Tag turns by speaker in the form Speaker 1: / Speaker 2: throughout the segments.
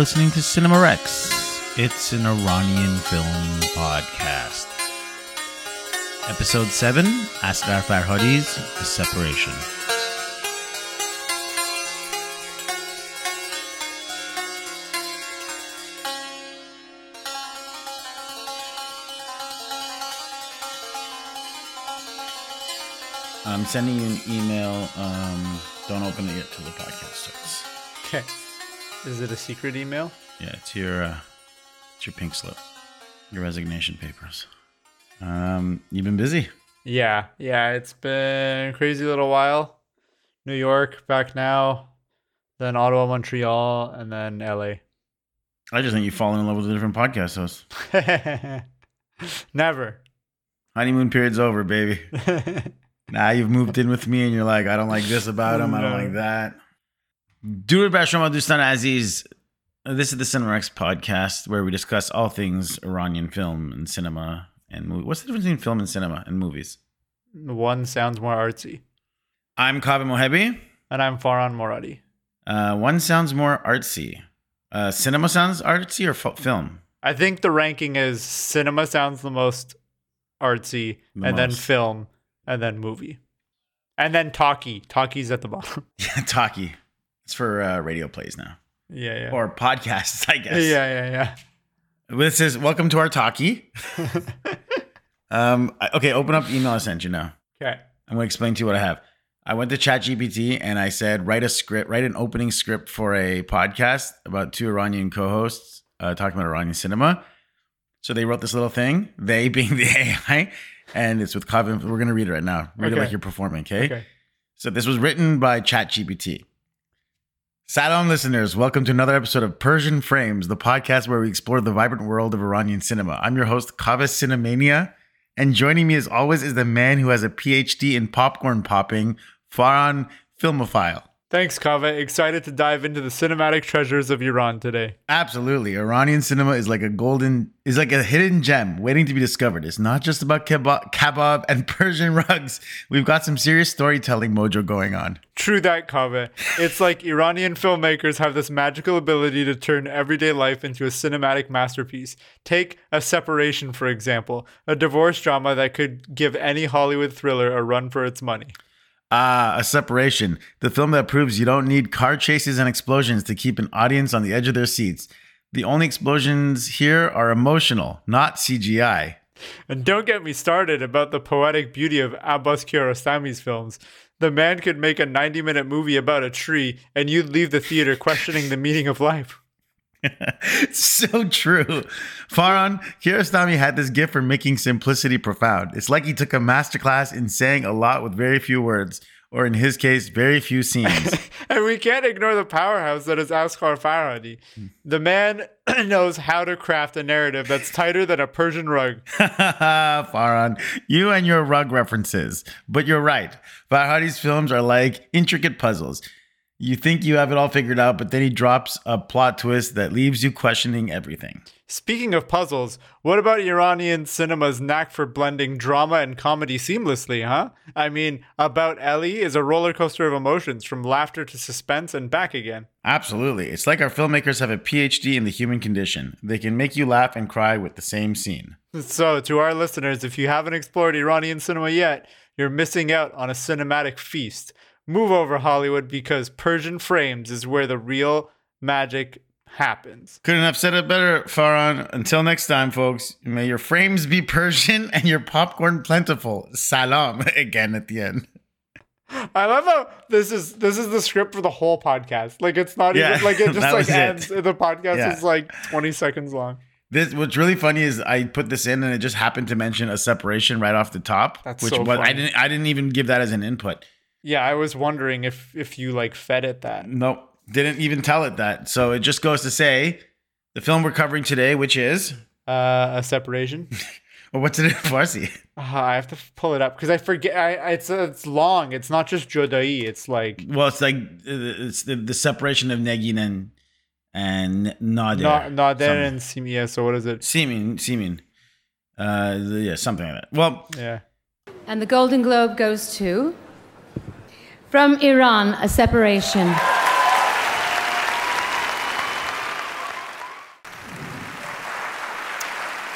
Speaker 1: You're listening to Cinema Rex. It's an Iranian film podcast. Episode 7 Asghar Farhadi's The Separation. I'm sending you an email. Um, don't open it yet till the podcast starts.
Speaker 2: Okay. Is it a secret email?
Speaker 1: Yeah, it's your uh, it's your pink slip, your resignation papers. Um, you've been busy.
Speaker 2: Yeah, yeah. It's been a crazy little while. New York, back now, then Ottawa, Montreal, and then LA.
Speaker 1: I just think you've fallen in love with a different podcast host.
Speaker 2: Never.
Speaker 1: Honeymoon period's over, baby. now you've moved in with me, and you're like, I don't like this about him. I don't like that. Durud Bashram Adustan Aziz. This is the Cinema Rex podcast where we discuss all things Iranian film and cinema and movie. What's the difference between film and cinema and movies?
Speaker 2: One sounds more artsy.
Speaker 1: I'm Kaveh Mohebi.
Speaker 2: And I'm Farhan Moradi.
Speaker 1: Uh, one sounds more artsy. Uh, cinema sounds artsy or f- film?
Speaker 2: I think the ranking is cinema sounds the most artsy,
Speaker 1: The
Speaker 2: and then film, and then movie. And then talkie. Talkie's at the bottom.
Speaker 1: Yeah, talkie. It's for uh, radio plays now
Speaker 2: yeah, yeah.
Speaker 1: or podcasts, I guess.
Speaker 2: yeah, yeah, yeah.
Speaker 1: This is welcome to our talkie. Um, okay, open up email I sent you now.
Speaker 2: okay.
Speaker 1: I'm going to explain to you what I have. I went to ChatGPT and I said, write a script, write an opening script for a podcast about two Iranian co-hosts uh, talking about Iranian cinema. So they wrote this little thing, they being the AI, and it's with Kaveh. We're going to read it right now. Read it like you're performing, okay?
Speaker 2: Okay.
Speaker 1: So this was written by ChatGPT. Salam listeners, welcome to another episode of Persian Frames, the podcast where we explore the vibrant world of Iranian cinema. I'm your host, Kaveh Cinemania, and joining me as always is the man who has a PhD in popcorn popping, Farhan Filmophile.
Speaker 2: Thanks, Kaveh. Excited to dive into the cinematic treasures of Iran today.
Speaker 1: Absolutely. Iranian cinema is like a golden, is like a hidden gem waiting to be discovered. It's not just about kebab, kebab and Persian rugs. We've got some serious storytelling mojo going on.
Speaker 2: True that, Kaveh. It's like Iranian filmmakers have this magical ability to turn everyday life into a cinematic masterpiece. Take A Separation, for example, a divorce drama that could give any Hollywood thriller a run for its money.
Speaker 1: Ah, A Separation, the film that proves you don't need car chases and explosions to keep an audience on the edge of their seats. The only explosions here are emotional, not CGI.
Speaker 2: And don't get me started about the poetic beauty of Abbas Kiarostami's films. The man could make a 90 minute movie about a tree, and you'd leave the theater questioning the meaning of life.
Speaker 1: so true. Farhan Kiarostami had this gift for making simplicity profound. It's like he took a masterclass in saying a lot with very few words, or in his case, very few scenes.
Speaker 2: And we can't ignore the powerhouse that is Asghar Farhadi. Hmm. The man knows how to craft a narrative that's tighter than a Persian rug.
Speaker 1: Farhan, you and your rug references. But you're right. Farhadi's films are like intricate puzzles. You think you have it all figured out, but then he drops a plot twist that leaves you questioning everything.
Speaker 2: Speaking of puzzles, what about Iranian cinema's knack for blending drama and comedy seamlessly, huh? I mean, About Ellie is a roller coaster of emotions from laughter to suspense and back again.
Speaker 1: Absolutely. It's like our filmmakers have a PhD in the human condition. They can make you laugh and cry with the same scene.
Speaker 2: So, to our listeners, if you haven't explored Iranian cinema yet, you're missing out on a cinematic feast. Move over Hollywood because Persian Frames is where the real magic happens.
Speaker 1: Couldn't have said it better, Farhan. Until next time, folks, may your frames be Persian and your popcorn plentiful. Salam again at the end.
Speaker 2: I love how this is this is the script for the whole podcast. Like it's not
Speaker 1: Yeah,
Speaker 2: even like it just like
Speaker 1: was it.
Speaker 2: ends. The podcast
Speaker 1: Yeah.
Speaker 2: is like 20 seconds long.
Speaker 1: This what's really funny is I put this in and it just happened to mention a separation right off the top.
Speaker 2: That's
Speaker 1: which
Speaker 2: so
Speaker 1: was I didn't I didn't even give that as an input.
Speaker 2: Yeah, I was wondering if if you like fed it that.
Speaker 1: Nope. Didn't even tell it that. So it just goes to say the film we're covering today, which is
Speaker 2: Uh, a separation.
Speaker 1: or what's it in Farsi?
Speaker 2: Ah, I have to pull it up because I forget. I, I it's uh, it's long. It's not just Jodai. It's like
Speaker 1: Well, it's like uh, it's the, the separation of Negin and and Nader.
Speaker 2: not Nader
Speaker 1: Something.
Speaker 2: and Yeah, So what is it?
Speaker 1: Simin, Simin. Uh, yeah, something like that. Well,
Speaker 2: Yeah.
Speaker 3: And the Golden Globe goes to from Iran, a separation.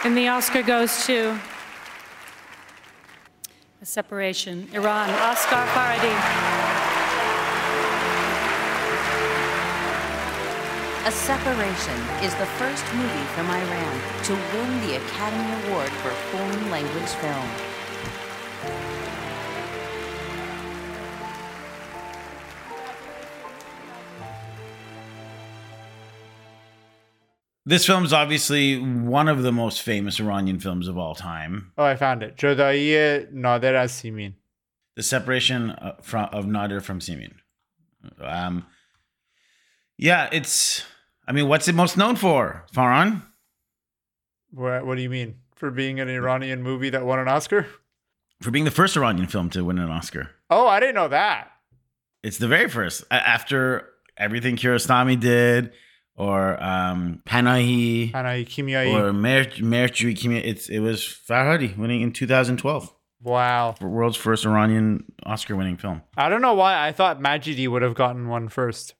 Speaker 3: And the Oscar goes to a separation. Iran, Asghar Farhadi.
Speaker 4: A Separation is the first movie from Iran to win the Academy Award for Foreign Language Film.
Speaker 1: This film is obviously one of the most famous Iranian films of all time.
Speaker 2: Oh, I found it. Jodai Nader as Simin.
Speaker 1: The separation uh, of, from, of Nader from Simin. Um, yeah, it's. I mean, what's it most known for, Farhan.
Speaker 2: What, what do you mean? For being an Iranian movie that won an Oscar?
Speaker 1: For being the first Iranian film to win an Oscar.
Speaker 2: Oh, I didn't know that.
Speaker 1: It's the very first. After everything Kiarostami did, or um, Panahi,
Speaker 2: Panahi Kimyai.
Speaker 1: or Mer Mercury Kimia, it's it was Farhadi winning in 2012
Speaker 2: Wow.
Speaker 1: world's first Iranian Oscar-winning film.
Speaker 2: I don't know why I thought Majidi would have gotten one first.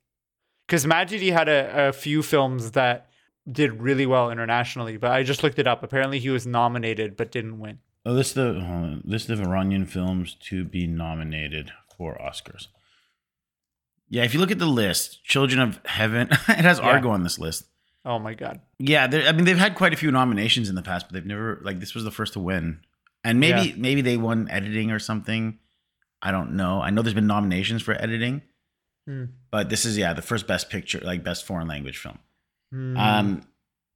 Speaker 2: Because Majidi had a, a few films that did really well internationally, but I just looked it up. Apparently, he was nominated but didn't win.
Speaker 1: A list of on. list of Iranian films to be nominated for Oscars. Yeah, if you look at the list, Children of Heaven, it has
Speaker 2: Yeah.
Speaker 1: Argo on this list.
Speaker 2: Oh my God.
Speaker 1: Yeah, I mean they've had quite a few nominations in the past, but they've never like this was the first to win. And maybe
Speaker 2: Yeah.
Speaker 1: maybe they won editing or something. I don't know. I know there's been nominations for editing,
Speaker 2: Hmm.
Speaker 1: but this is yeah the first best picture like best foreign language film.
Speaker 2: Hmm.
Speaker 1: Um,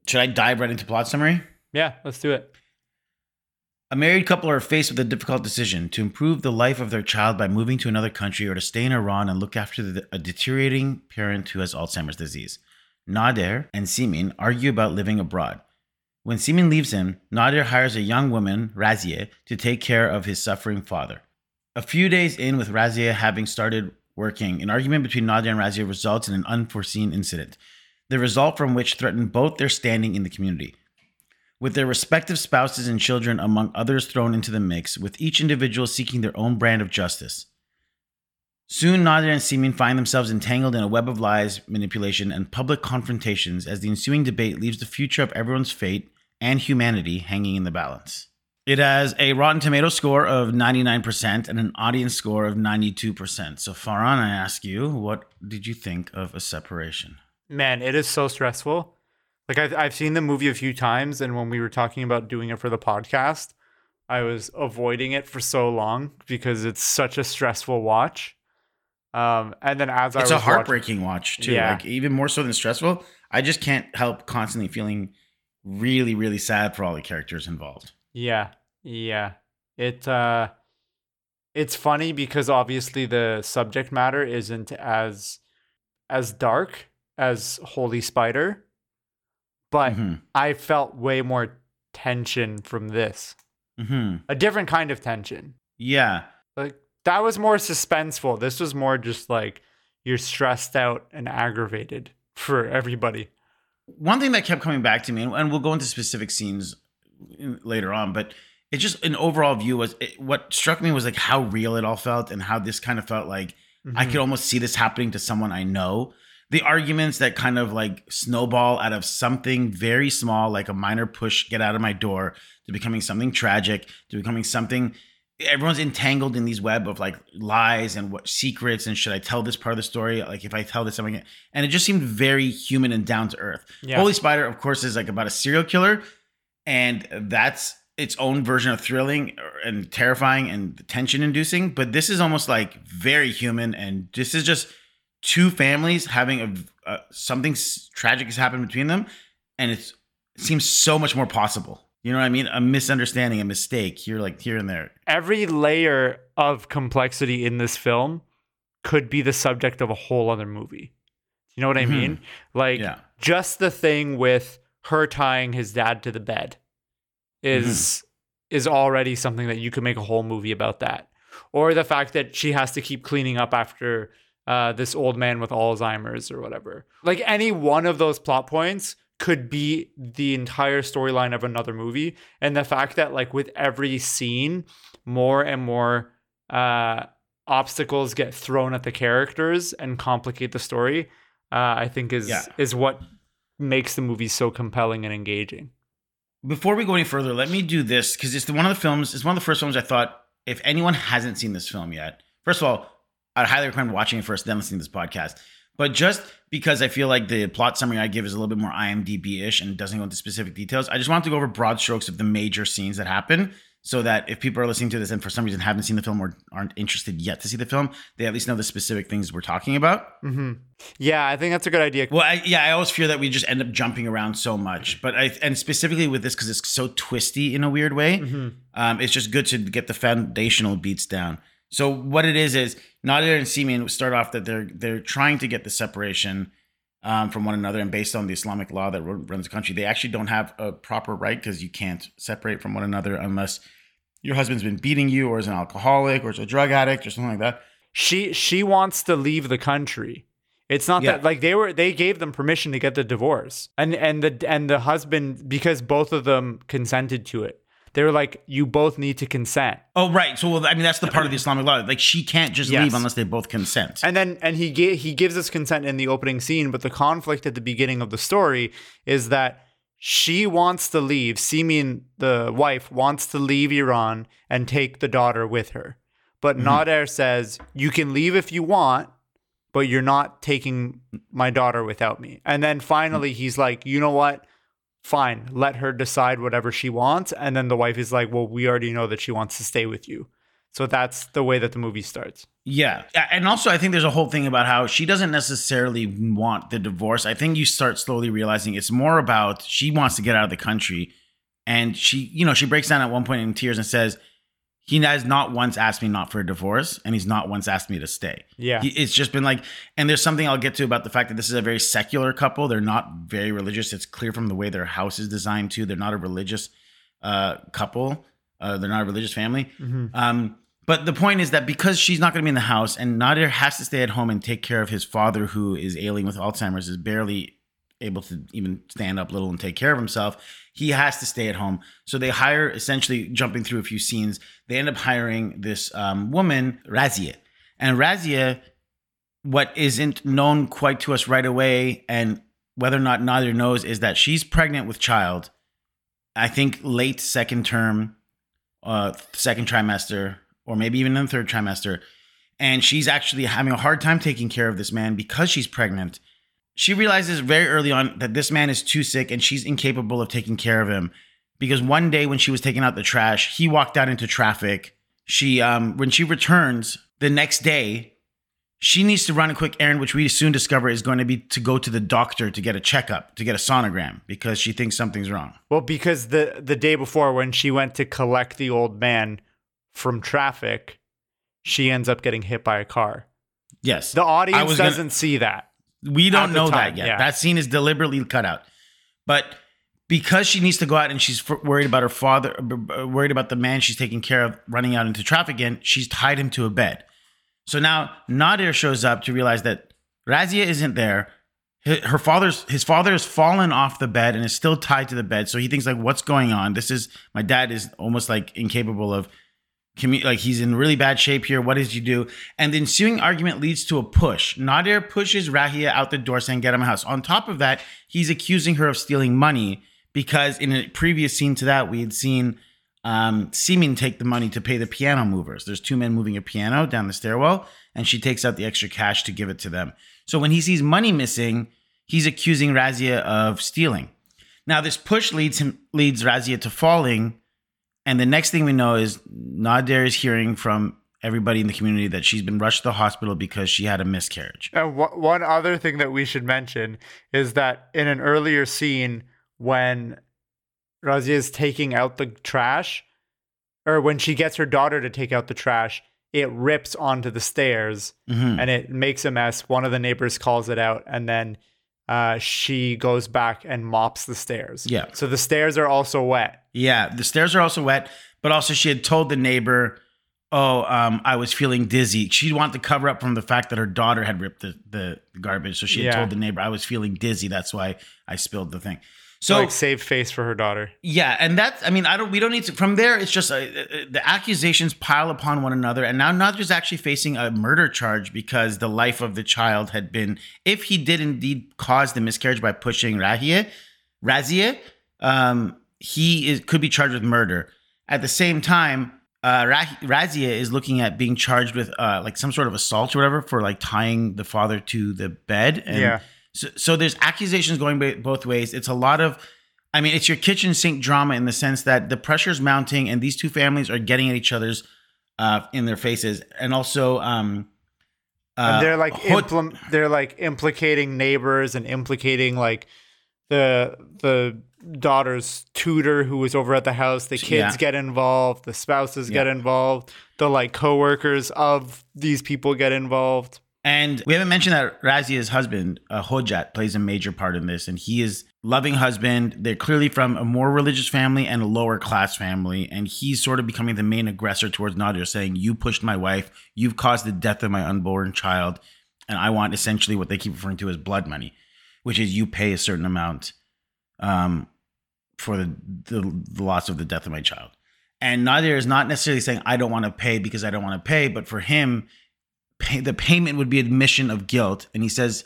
Speaker 1: should I dive right into plot summary?
Speaker 2: yeah, let's do it.
Speaker 1: A married couple are faced with a difficult decision to improve the life of their child by moving to another country or to stay in Iran and look after the, a deteriorating parent who has Alzheimer's disease. Nader and Simin argue about living abroad. When Simin leaves him, Nader hires a young woman, Razia, to take care of his suffering father. A few days in with Razia having started working, an argument between Nader and Razia results in an unforeseen incident, the result from which threatened both their standing in the community with their respective spouses and children among others thrown into the mix, with each individual seeking their own brand of justice. Soon, Nader and Simin find themselves entangled in a web of lies, manipulation, and public confrontations as the ensuing debate leaves the future of everyone's fate and humanity hanging in the balance. It has a Rotten Tomato score of 99% and an audience score of 92%. So, Farhan, I ask you, what did you think of A Separation?
Speaker 2: Man, it is so stressful. Like I've I've seen the movie a few times, and when we were talking about doing it for the podcast, I was avoiding it for so long because it's such a stressful watch. Um, and then as I
Speaker 1: it's a
Speaker 2: watching-
Speaker 1: heartbreaking watch too
Speaker 2: Yeah.
Speaker 1: like even more so than stressful i just can't help constantly feeling really really sad for all the characters involved
Speaker 2: Yeah, yeah. It uh it's funny because obviously the subject matter isn't as as dark as Holy Spider, but
Speaker 1: Mhm.
Speaker 2: I felt way more tension from this.
Speaker 1: Mhm.
Speaker 2: A different kind of tension.
Speaker 1: yeah
Speaker 2: Like that was more suspenseful. This was more just like you're stressed out and aggravated for everybody.
Speaker 1: one thing that kept coming back to me and, we'll go into specific scenes later on but it just an overall view was it, what struck me was like how real it all felt and how this kind of felt like I
Speaker 2: Mhm.
Speaker 1: could almost see this happening to someone I know. The arguments that kind of like snowball out of something very small, like a minor push, get out of my door, to becoming something tragic, to becoming something. Everyone's entangled in these web of like lies and what secrets and should I tell this part of the story? Like if I tell this, something, and it just seemed very human and down to earth.
Speaker 2: Yeah.
Speaker 1: Holy Spider, of course, is like about a serial killer, and that's its own version of thrilling uh, and terrifying and tension inducing. But this is almost like very human, and this is just two families having a, a something tragic has happened between them, and it's, it seems so much more possible. You know what I mean? A misunderstanding, a mistake here, like here and there.
Speaker 2: every layer of complexity in this film could be the subject of a whole other movie. You know what I
Speaker 1: Mhm.
Speaker 2: mean? Like
Speaker 1: Yeah.
Speaker 2: just the thing with her tying his dad to the bed is is already something that you could make a whole movie about that. Or the fact that she has to keep cleaning up after uh, this old man with Alzheimer's or whatever. Like any one of those plot points could be the entire storyline of another movie. And the fact that like with every scene, more and more uh, obstacles get thrown at the characters and complicate the story, uh, I think is
Speaker 1: Yeah.
Speaker 2: is what makes the movie so compelling and engaging.
Speaker 1: before we go any further, let me do this because it's the, one of the films. It's one of the first films I thought if anyone hasn't seen this film yet, first of all, I'd highly recommend watching it first, then listening to this podcast. But just because I feel like the plot summary I give is a little bit more IMDb ish and doesn't go into specific details, I just want to go over broad strokes of the major scenes that happen so that if people are listening to this and for some reason haven't seen the film or aren't interested yet to see the film, they at least know the specific things we're talking about.
Speaker 2: Mm-hmm. Yeah, I think that's a good idea.
Speaker 1: Well, I, yeah, I always fear that we just end up jumping around so much, but I and specifically with this because it's so twisty in a weird way,
Speaker 2: Mm-hmm.
Speaker 1: um, it's just good to get the foundational beats down. So what it is is Nader and Simin start off that they're they're trying to get the separation um, from one another, and based on the Islamic law that runs the country, they actually don't have a proper right because you can't separate from one another unless your husband's been beating you, or is an alcoholic, or is a drug addict, or something like that.
Speaker 2: She she wants to leave the country. It's not
Speaker 1: Yeah.
Speaker 2: that like they were they gave them permission to get the divorce. And and the and the husband because both of them consented to it. They were like you both need to consent.
Speaker 1: Oh, right. So well, I mean, that's the part of the Islamic law. Like she can't just
Speaker 2: Yes.
Speaker 1: leave unless they both consent.
Speaker 2: And then and he ga- he gives us consent in the opening scene, but the conflict at the beginning of the story is that she wants to leave. Simin, the wife, wants to leave Iran and take the daughter with her. But mm-hmm. Nader says, You can leave if you want, but you're not taking my daughter without me. And then finally mm. he's like, You know what? Fine, let her decide whatever she wants. And then the wife is like, Well, we already know that she wants to stay with you. So that's the way that the movie starts.
Speaker 1: Yeah. And also, I think there's a whole thing about how she doesn't necessarily want the divorce. I think you start slowly realizing it's more about she wants to get out of the country. And she, you know, she breaks down at one point in tears and says, he has not once asked me not for a divorce, and he's not once asked me to stay.
Speaker 2: Yeah.
Speaker 1: He- it's just been like, and there's something I'll get to about the fact that this is a very secular couple. They're not very religious. It's clear from the way their house is designed too. They're not a religious uh, couple. Uh, they're not a religious family. Um, but the point is that because she's not going to be in the house, and Nader has to stay at home and take care of his father, who is ailing with Alzheimer's, is barely able to even stand up little and take care of himself. He has to stay at home. So they hire, essentially, jumping through a few scenes, they end up hiring this um, woman, Razia. And Razia, what isn't known quite to us right away, and whether or not Nader knows, is that she's pregnant with child. I think late second term, uh, second trimester, or maybe even in the third trimester. And she's actually having a hard time taking care of this man because she's pregnant. She realizes very early on that this man is too sick and she's incapable of taking care of him. Because one day when she was taking out the trash, he walked out into traffic. She, um, when she returns the next day, she needs to run a quick errand, which we soon discover is going to be to go to the doctor to get a checkup, to get a sonogram, because she thinks something's wrong.
Speaker 2: Well, because the the day before when she went to collect the old man from traffic, she ends up getting hit by a car.
Speaker 1: Yes.
Speaker 2: The audience
Speaker 1: was gonna-
Speaker 2: doesn't see that.
Speaker 1: We don't know
Speaker 2: time,
Speaker 1: that yet.
Speaker 2: yeah.
Speaker 1: That scene is deliberately cut out. But because she needs to go out and she's f- worried about her father, worried about the man she's taking care of running out into traffic again, she's tied him to a bed. So now Nader shows up to realize that Razia isn't there. Her father's his father has fallen off the bed and is still tied to the bed. So he thinks like, "What's going on? This is my dad is almost like incapable of commu- like he's in really bad shape here. What does he do? And the ensuing argument leads to a push. Nader pushes Rahia out the door saying, get him a house. On top of that, he's accusing her of stealing money because in a previous scene to that, we had seen um, Simin take the money to pay the piano movers. There's two men moving a piano down the stairwell, and she takes out the extra cash to give it to them. So when he sees money missing, he's accusing Razia of stealing. Now this push leads him leads Razia to falling, and the next thing we know is Nader is hearing from everybody in the community that she's been rushed to the hospital because she had a miscarriage.
Speaker 2: And wh- one other thing that we should mention is that in an earlier scene when Razia is taking out the trash, or when she gets her daughter to take out the trash, it rips onto the stairs
Speaker 1: Mhm.
Speaker 2: and it makes a mess. One of the neighbors calls it out, and then uh, she goes back and mops the stairs.
Speaker 1: Yeah.
Speaker 2: So the stairs are also wet.
Speaker 1: Yeah, the stairs are also wet, but also she had told the neighbor, "Oh, um, I was feeling dizzy." She wanted to cover up from the fact that her daughter had ripped the, the garbage, so she had
Speaker 2: Yeah.
Speaker 1: told the neighbor, "I was feeling dizzy. That's why I spilled the thing."
Speaker 2: So like save face for her daughter.
Speaker 1: Yeah, and that's I mean I don't we don't need to from there it's just uh, uh, the accusations pile upon one another and now Nader's actually facing a murder charge because the life of the child had been if he did indeed cause the miscarriage by pushing Rahia Razia um he is could be charged with murder. At the same time, uh, Ra- Razia is looking at being charged with uh, like some sort of assault or whatever for like tying the father to the bed. And
Speaker 2: Yeah.
Speaker 1: So, so there's accusations going both ways. It's a lot of, I mean, it's your kitchen sink drama in the sense that the pressure's mounting and these two families are getting at each other's uh, in their faces, and also um, uh,
Speaker 2: and they're like impl- they're like implicating neighbors and implicating like the the daughter's tutor who was over at the house. The kids
Speaker 1: Yeah.
Speaker 2: get involved. The spouses get involved. The like coworkers of these people get involved
Speaker 1: And we haven't mentioned that Razia's husband, uh, Hojat, plays a major part in this, and he is loving husband. They're clearly from a more religious family and a lower class family, and he's sort of becoming the main aggressor towards Nader, saying, "You pushed my wife. You've caused the death of my unborn child, and I want essentially what they keep referring to as blood money, which is you pay a certain amount, um, for the the, the loss of the death of my child." And Nader is not necessarily saying, "I don't want to pay because I don't want to pay," but for him pay, the payment would be admission of guilt. And he says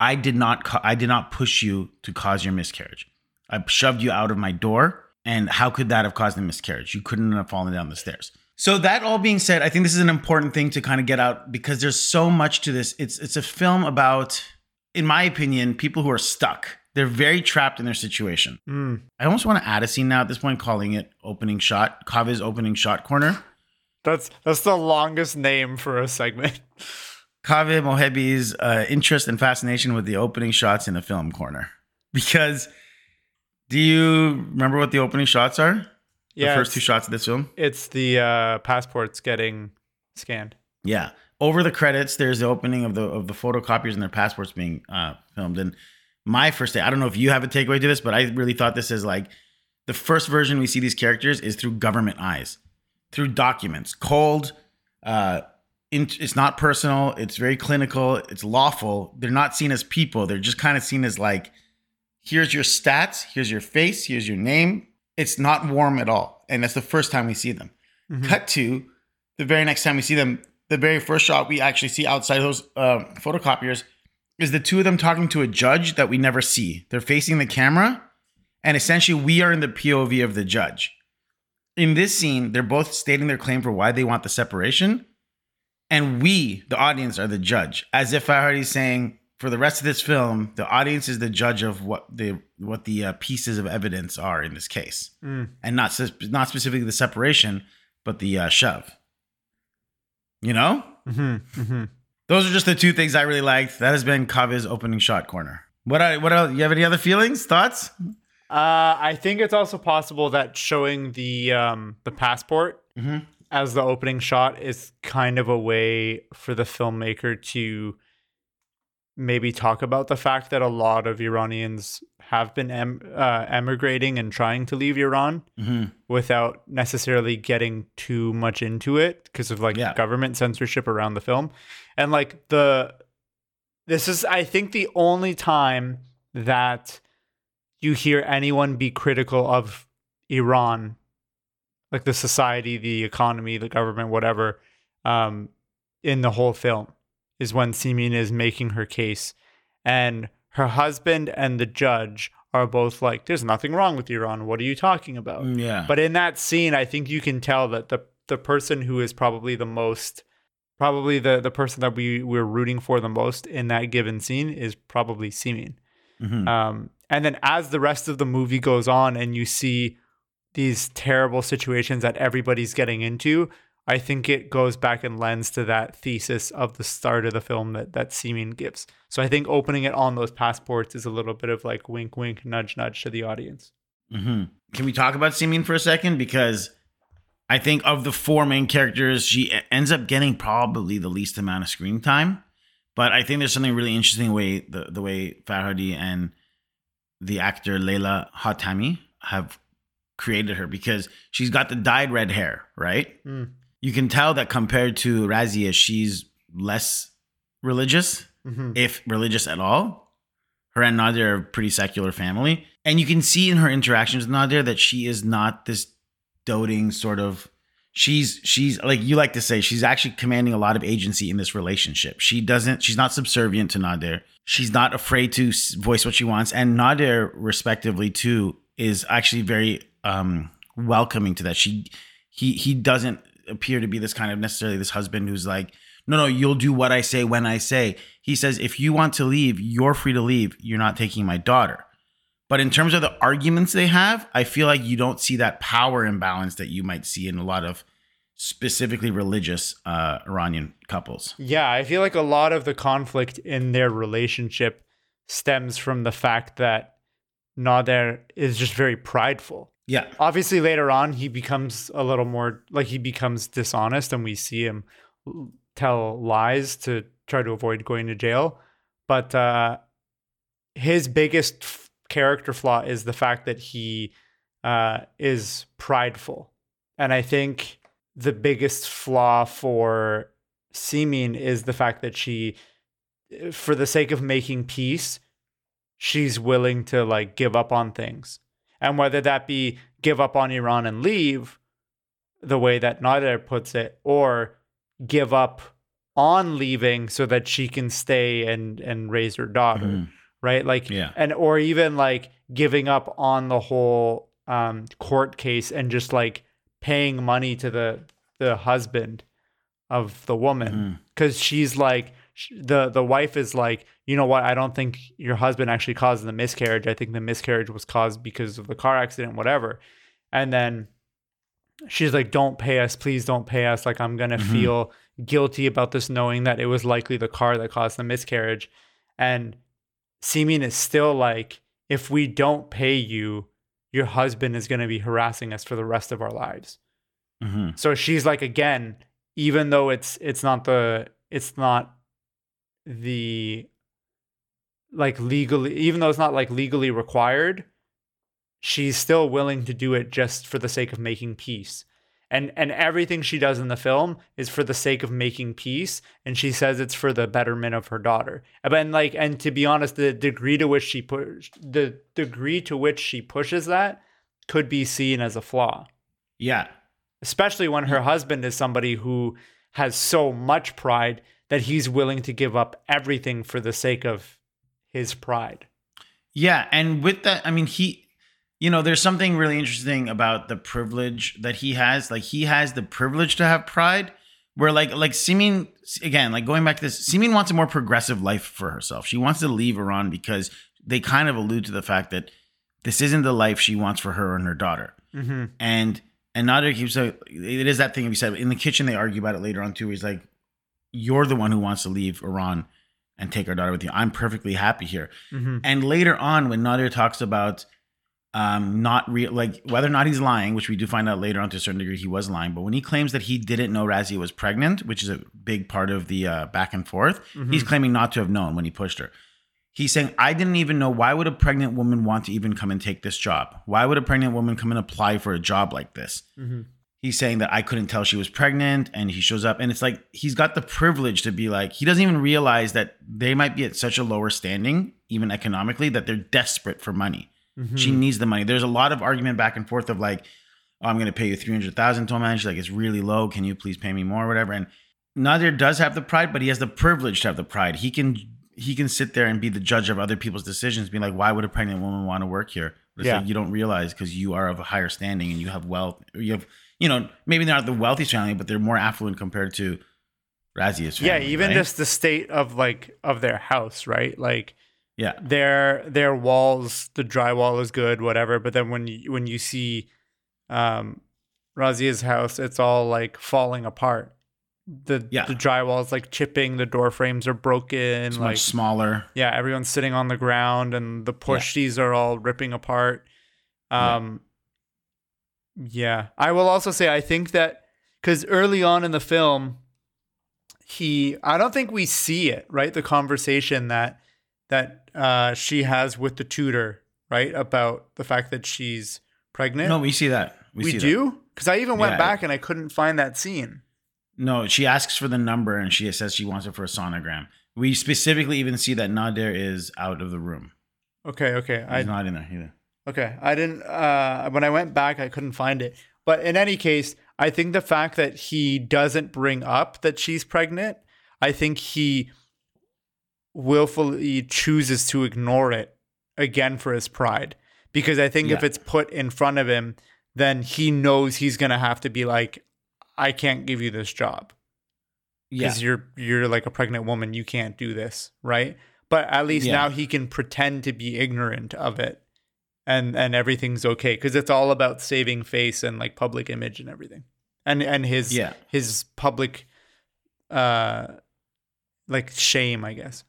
Speaker 1: i did not ca- i did not push you to cause your miscarriage. I shoved you out of my door. And how could that have caused the miscarriage? You couldn't have fallen down the stairs. So that all being said i think this is an important thing to kind of get out because there's so much to this. It's it's a film about in my opinion people who are stuck. They're very trapped in their situation.
Speaker 2: Mm.
Speaker 1: i almost want to add a scene now at this point calling it opening shot Kaveh's opening shot corner
Speaker 2: that's that's the longest name for a segment
Speaker 1: Kaveh Mohebi's uh, interest and fascination with the opening shots in the film corner. Because do you remember what the opening shots are?
Speaker 2: yeah
Speaker 1: the first two shots of this film?
Speaker 2: it's the uh passports getting scanned
Speaker 1: Yeah. Over the credits, there's the opening of the of the photocopiers and their passports being uh, filmed. And my first day, I don't know if you have a takeaway to this, but I really thought this is like the first version we see these characters is through government eyes, through documents, cold. Uh, it's not personal. It's very clinical. It's lawful. They're not seen as people. They're just kind of seen as like, here's your stats, here's your face, here's your name. It's not warm at all, and that's the first time we see them. Cut to the very next time we see them, the very first shot we actually see outside those uh, photocopiers is the two of them talking to a judge that we never see. They're facing the camera, and essentially we are in the POV of the judge. In this scene, they're both stating their claim for why they want the separation, and we, the audience, are the judge. As if I already saying, for the rest of this film, the audience is the judge of what the what the uh, pieces of evidence are in this case,
Speaker 2: Mm.
Speaker 1: and not not specifically the separation, but the uh, shove. You know,
Speaker 2: mm-hmm. Mm-hmm.
Speaker 1: those are just the two things I really liked. That has been Kaveh's opening shot corner. What I, what else? You have any other feelings, thoughts?
Speaker 2: Uh, I think it's also possible that showing the um, the passport
Speaker 1: Mhm.
Speaker 2: as the opening shot is kind of a way for the filmmaker to maybe talk about the fact that a lot of Iranians have been em- uh, emigrating and trying to leave Iran
Speaker 1: Mm-hmm.
Speaker 2: without necessarily getting too much into it because of like
Speaker 1: Yeah.
Speaker 2: government censorship around the film. And like the this is I think the only time that you hear anyone be critical of Iran like the society, the economy, the government, whatever um in the whole film is when Simin is making her case and her husband and the judge are both like there's nothing wrong with Iran. What are you talking about?
Speaker 1: Yeah,
Speaker 2: But in that scene, I think you can tell that the the person who is probably the most probably the the person that we we're rooting for the most in that given scene is probably Simin.
Speaker 1: Mhm.
Speaker 2: Um, and then as the rest of the movie goes on and you see these terrible situations that everybody's getting into, I think it goes back and lends to that thesis of the start of the film that that Simin gives. So I think opening it on those passports is a little bit of like wink, wink, nudge, nudge to the audience.
Speaker 1: hmm Can we talk about Simin for a second? Because I think of the four main characters, she ends up getting probably the least amount of screen time. But I think there's something really interesting way the the way Farhadi and the actor Leila Hatami have created her because she's got the dyed red hair, right?
Speaker 2: Mm.
Speaker 1: You can tell that compared to Razia, she's less religious
Speaker 2: Mhm.
Speaker 1: if religious at all. Her and Nader are a pretty secular family. And you can see in her interactions with Nader that she is not this doting sort of she's she's like you like to say she's actually commanding a lot of agency in this relationship. She doesn't she's not subservient to Nader. She's not afraid to voice what she wants and Nader respectively too is actually very um welcoming to that. She he he doesn't appear to be this kind of necessarily this husband who's like, no, no, you'll do what I say when I say. He says, if you want to leave, you're free to leave. You're not taking my daughter. But in terms of the arguments they have, I feel like you don't see that power imbalance that you might see in a lot of specifically religious uh, Iranian couples.
Speaker 2: Yeah, I feel like a lot of the conflict in their relationship stems from the fact that Nader is just very prideful.
Speaker 1: Yeah.
Speaker 2: Obviously, later on, he becomes a little more like he becomes dishonest, and we see him tell lies to try to avoid going to jail. But uh, his biggest f- character flaw is the fact that he uh, is prideful. And I think the biggest flaw for Simin is the fact that she, for the sake of making peace, she's willing to like give up on things. And whether that be give up on Iran and leave, the way that Nader puts it, or give up on leaving so that she can stay and and raise her daughter
Speaker 1: Mhm.
Speaker 2: right like
Speaker 1: Yeah.
Speaker 2: and or even like giving up on the whole um court case and just like paying money to the the husband of the woman. Because she's like sh- the the wife is like you know what? I don't think your husband actually caused the miscarriage. I think the miscarriage was caused because of the car accident whatever. And then she's like don't pay us. Please don't pay us. Like i'm gonna
Speaker 1: Mhm.
Speaker 2: feel guilty about this knowing that it was likely the car that caused the miscarriage. And Simin is still like if we don't pay you your husband is going to be harassing us for the rest of our lives
Speaker 1: Mhm.
Speaker 2: so she's like again even though it's it's not the it's not the like legally even though it's not like legally required she's still willing to do it just for the sake of making peace and and everything she does in the film is for the sake of making peace and she says it's for the betterment of her daughter and like and to be honest the degree to which she push the degree to which she pushes that could be seen as a flaw
Speaker 1: Yeah.
Speaker 2: especially when her husband is somebody who has so much pride that he's willing to give up everything for the sake of his pride.
Speaker 1: Yeah, and with that, I mean, he, you know, there's something really interesting about the privilege that he has. Like, he has the privilege to have pride. Where like like Simin again, like going back to this, Simin wants a more progressive life for herself. She wants to leave Iran because they kind of allude to the fact that this isn't the life she wants for her and her daughter.
Speaker 2: Mm-hmm.
Speaker 1: And and Nader keeps saying it is that thing we said in the kitchen. They argue about it later on too. He's like, "You're the one who wants to leave Iran and take our daughter with you. I'm perfectly happy here."
Speaker 2: Mm-hmm.
Speaker 1: And later on, when Nader talks about um not real like whether or not he's lying, which we do find out later on to a certain degree he was lying, but when he claims that he didn't know Razia was pregnant, which is a big part of the uh, back and forth, he's claiming not to have known when he pushed her. He's saying, I didn't even know why would a pregnant woman want to even come and take this job? Why would a pregnant woman come and apply for a job like this?
Speaker 2: Mm-hmm.
Speaker 1: He's saying that I couldn't tell she was pregnant and he shows up and it's like he's got the privilege to be like he doesn't even realize that they might be at such a lower standing even economically that they're desperate for money. She mm-hmm. needs the money. There's a lot of argument back and forth of like oh, I'm going to pay you 300,000 toman. She's like it's really low. Can you please pay me more or whatever? And Nader does have the pride, but he has the privilege to have the pride. He can he can sit there and be the judge of other people's decisions, being like, why would a pregnant woman want to work here? But it's
Speaker 2: Yeah.
Speaker 1: like you don't realize because you are of a higher standing and you have wealth. You have, you know, maybe they're not the wealthiest family, but they're more affluent compared to Razia's family.
Speaker 2: Yeah, even
Speaker 1: right?
Speaker 2: just the state of like of their house, right? Like
Speaker 1: yeah,
Speaker 2: their their walls, the drywall is good, whatever. But then when you when you see um Razia's house, it's all like falling apart. The
Speaker 1: Yeah.
Speaker 2: the drywall is like chipping, the door frames are broken,
Speaker 1: it's
Speaker 2: like
Speaker 1: much smaller.
Speaker 2: yeah, everyone's sitting on the ground and the pushies are all ripping apart.
Speaker 1: Yeah.
Speaker 2: Um yeah. I will also say I think that cuz early on in the film he I don't think we see it, right? The conversation that that uh she has with the tutor, right? About the fact that she's pregnant.
Speaker 1: No, we see that. We,
Speaker 2: we
Speaker 1: see
Speaker 2: do? Cuz I even went
Speaker 1: Yeah.
Speaker 2: back and I couldn't find that scene.
Speaker 1: No, she asks for the number and she says she wants it for a sonogram. We specifically even see that Nader is out of the room.
Speaker 2: Okay, okay.
Speaker 1: He's
Speaker 2: I
Speaker 1: not in there either.
Speaker 2: Okay, I didn't. Uh, when I went back, I couldn't find it. But in any case, I think the fact that he doesn't bring up that she's pregnant, I think he willfully chooses to ignore it again for his pride. because I think if it's put in front of him, then he knows he's gonna have to be like, I can't give you this job
Speaker 1: Yeah.
Speaker 2: because you're you're like a pregnant woman, you can't do this, right? But at least
Speaker 1: Yeah.
Speaker 2: now he can pretend to be ignorant of it, and and everything's okay because it's all about saving face and like public image and everything, and and his
Speaker 1: Yeah.
Speaker 2: his public, uh, like shame, I guess.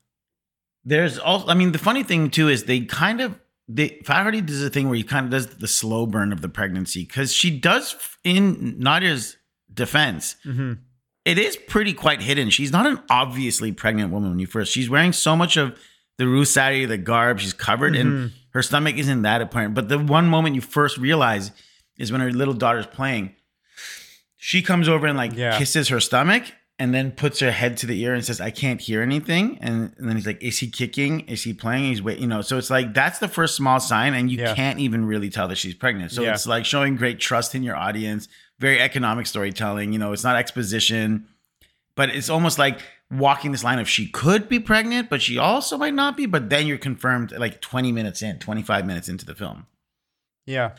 Speaker 1: There's also, I mean, the funny thing too is they kind of, they Farhadi does a thing where he kind of does the slow burn of the pregnancy because she does, in Nader's defense,
Speaker 2: Mm-hmm.
Speaker 1: it is pretty quite hidden. She's not an obviously pregnant woman when you first. She's wearing so much of the Rusari, the garb. She's covered, and her stomach isn't that apparent. But the one moment you first realize is when her little daughter's playing. She comes over and like
Speaker 2: Yeah.
Speaker 1: kisses her stomach, and then puts her head to the ear and says, "I can't hear anything." And, and then he's like, "Is he kicking? Is he playing? He's wait, you know." So it's like that's the first small sign, and you
Speaker 2: Yeah.
Speaker 1: can't even really tell that she's pregnant. So
Speaker 2: Yeah.
Speaker 1: it's like showing great trust in your audience, very economic storytelling. You know, it's not exposition, but it's almost like walking this line of she could be pregnant, but she also might not be. But then you're confirmed like 20 minutes in, 25 minutes into the film.
Speaker 2: Yeah.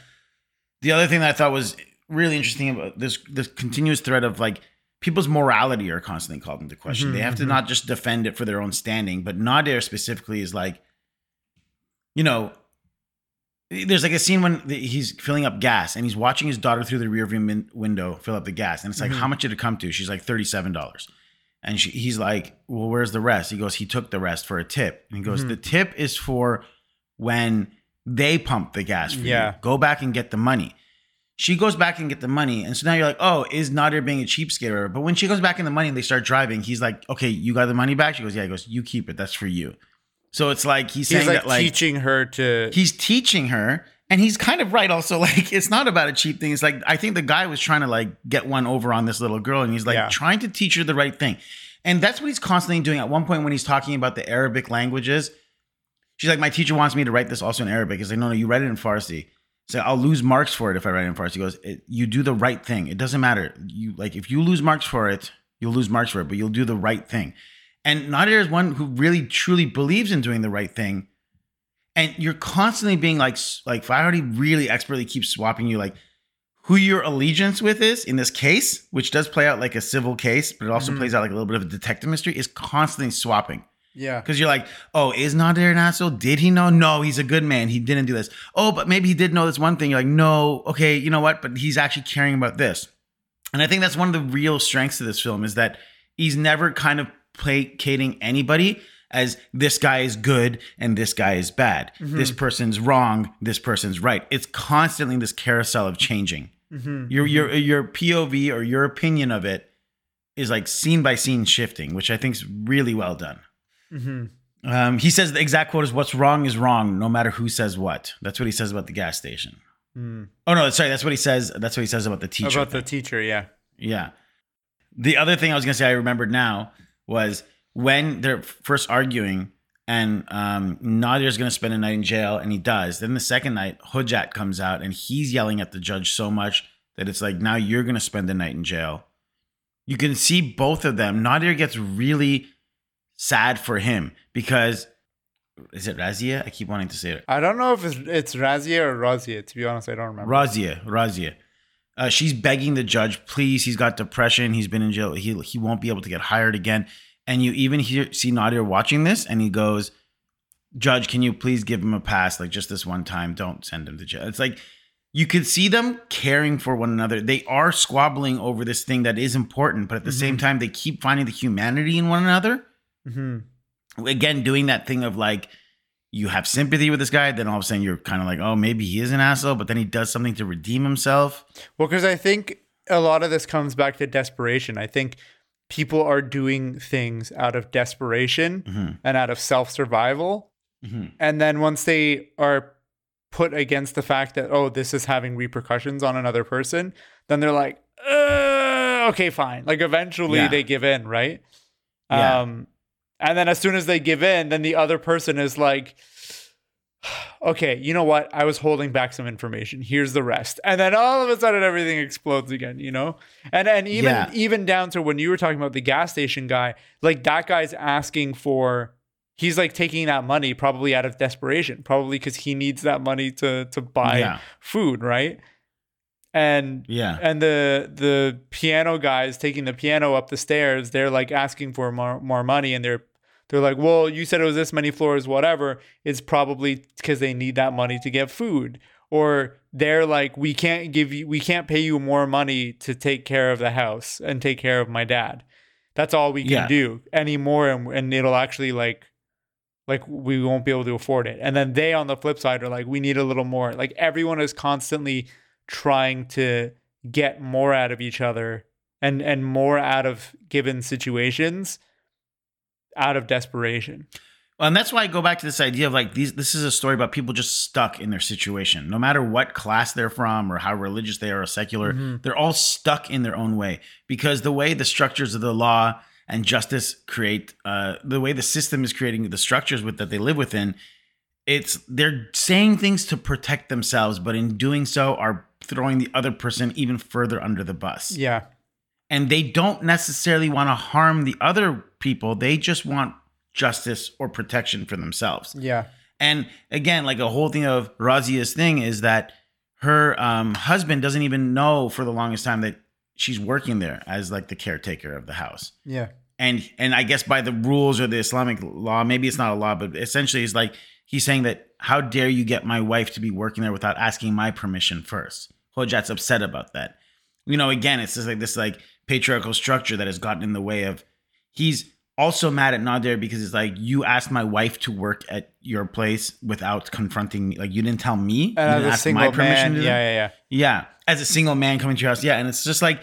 Speaker 1: The other thing that I thought was really interesting about this this continuous thread of like people's morality are constantly called into question.
Speaker 2: Mhm,
Speaker 1: they have to
Speaker 2: mhm.
Speaker 1: not just defend it for their own standing, but Nader specifically is like, you know, there's like a scene when he's filling up gas and he's watching his daughter through the rearview min- window fill up the gas, and it's like,
Speaker 2: Mhm.
Speaker 1: how much did it come to? She's like thirty seven dollars. And she, he's like, well, where's the rest? He goes, he took the rest for a tip. And he goes,
Speaker 2: Mhm.
Speaker 1: the tip is for when they pump the gas for
Speaker 2: Yeah.
Speaker 1: you. Go back and get the money. She goes back and get the money. And so now you're like, oh, is Nader being a cheapskate? But when she goes back in the money and they start driving, he's like, okay, you got the money back? She goes, yeah. He goes, you keep it. That's for you. So it's like he's saying
Speaker 2: He's like,
Speaker 1: that like
Speaker 2: teaching her to.
Speaker 1: he's teaching her and he's kind of right also like it's not about a cheap thing it's like i think the guy was trying to like get one over on this little girl and he's like
Speaker 2: Yeah.
Speaker 1: trying to teach her the right thing and that's what he's constantly doing at one point when he's talking about the arabic languages she's like my teacher wants me to write this also in arabic he's like no no you write it in farsi so i'll lose marks for it if i write in farsi he goes you do the right thing. It doesn't matter. You like if you lose marks for it you'll lose marks for it but you'll do the right thing. And nadir is one who really truly believes in doing the right thing. And you're constantly being like like Farhadi really expertly keeps swapping you like who your allegiance with is in this case, which does play out like a civil case, but it also
Speaker 2: Mhm.
Speaker 1: plays out like a little bit of a detective mystery, is constantly swapping.
Speaker 2: Yeah.
Speaker 1: Because you're like, oh, is Nader an asshole? Did he know? No, he's a good man. He didn't do this. Oh, but maybe he did know this one thing. You're like, no, okay, you know what? But he's actually caring about this. And I think that's one of the real strengths of this film is that he's never kind of placating anybody as this guy is good and this guy is bad. This person's wrong, this person's right. It's constantly this carousel of changing.
Speaker 2: Mm-hmm.
Speaker 1: Your your your POV or your opinion of it is like scene by scene shifting, which I think is really well done.
Speaker 2: Mm-hmm.
Speaker 1: Um, he says the exact quote is "What's wrong is wrong, no matter who says what." That's what he says about the gas station. Oh no, sorry, that's what he says. That's what he says about the teacher.
Speaker 2: About the teacher, yeah.
Speaker 1: yeah. The other thing I was gonna say I remembered now was when they're first arguing and um, Nader's gonna spend a night in jail, and he does. Then the second night, Hujat comes out and he's yelling at the judge so much that it's like now you're gonna spend the night in jail. You can see both of them. Nadir gets really sad for him because is it Razia? I keep wanting to say it.
Speaker 2: I don't know if it's, it's Razia or Razia. To be honest, I don't remember.
Speaker 1: Razia, Razia. Uh, she's begging the judge, please. He's got depression. He's been in jail. He he won't be able to get hired again. And you even hear see Nader watching this, and he goes, "Judge, can you please give him a pass? Like just this one time. Don't send him to jail." It's like you could see them caring for one another. They are squabbling over this thing that is important, but at the same time, they keep finding the humanity in one another
Speaker 2: hmm
Speaker 1: again doing that thing of like you have sympathy with this guy then all of a sudden you're kind of like oh maybe he is an asshole but then he does something to redeem himself
Speaker 2: Well, because I think a lot of this comes back to desperation. I think people are doing things out of desperation
Speaker 1: Mhm.
Speaker 2: and out of self survival.
Speaker 1: Mhm.
Speaker 2: And then once they are put against the fact that, oh, this is having repercussions on another person, then they're like, uh, okay, fine. Like eventually
Speaker 1: Yeah.
Speaker 2: they give in, right?
Speaker 1: Yeah.
Speaker 2: Um, and then as soon as they give in, then the other person is like, okay, you know what? I was holding back some information. Here's the rest. And then all of a sudden everything explodes again, you know? And and even
Speaker 1: Yeah.
Speaker 2: even down to when you were talking about the gas station guy, like that guy's asking for he's like taking that money probably out of desperation, probably because he needs that money to to buy
Speaker 1: Yeah.
Speaker 2: food, right? And
Speaker 1: Yeah.
Speaker 2: and the the piano guys taking the piano up the stairs, they're like asking for more more money, and they're they're like, well, you said it was this many floors, whatever. It's probably because they need that money to get food, or they're like, we can't give you, we can't pay you more money to take care of the house and take care of my dad. That's all we can
Speaker 1: Yeah.
Speaker 2: do anymore, and, and it'll actually like like we won't be able to afford it. And then they on the flip side are like, we need a little more. Like everyone is constantly trying to get more out of each other and and more out of given situations out of desperation.
Speaker 1: Well, and that's why I go back to this idea of like these. This is a story about people just stuck in their situation, no matter what class they're from or how religious they are or secular. They're all stuck in their own way because the way the structures of the law and justice create, uh, the way the system is creating the structures with that they live within, it's they're saying things to protect themselves, but in doing so, are throwing the other person even further under the bus
Speaker 2: Yeah.
Speaker 1: and they don't necessarily want to harm the other people. They just want justice or protection for themselves.
Speaker 2: Yeah.
Speaker 1: And again, like a whole thing of Razia's thing is that her um, husband doesn't even know for the longest time that she's working there as like the caretaker of the house.
Speaker 2: Yeah.
Speaker 1: And and I guess by the rules or the Islamic law, maybe it's not a law, but essentially it's like he's saying that how dare you get my wife to be working there without asking my permission first? Hojat's upset about that. You know, again, it's just like this like patriarchal structure that has gotten in the way of he's also mad at Nader because it's like you asked my wife to work at your place without confronting me. Like you didn't tell me. you
Speaker 2: And
Speaker 1: didn't ask
Speaker 2: man,
Speaker 1: to
Speaker 2: yeah, yeah, yeah.
Speaker 1: Yeah, as a single man coming to your house. Yeah, and it's just like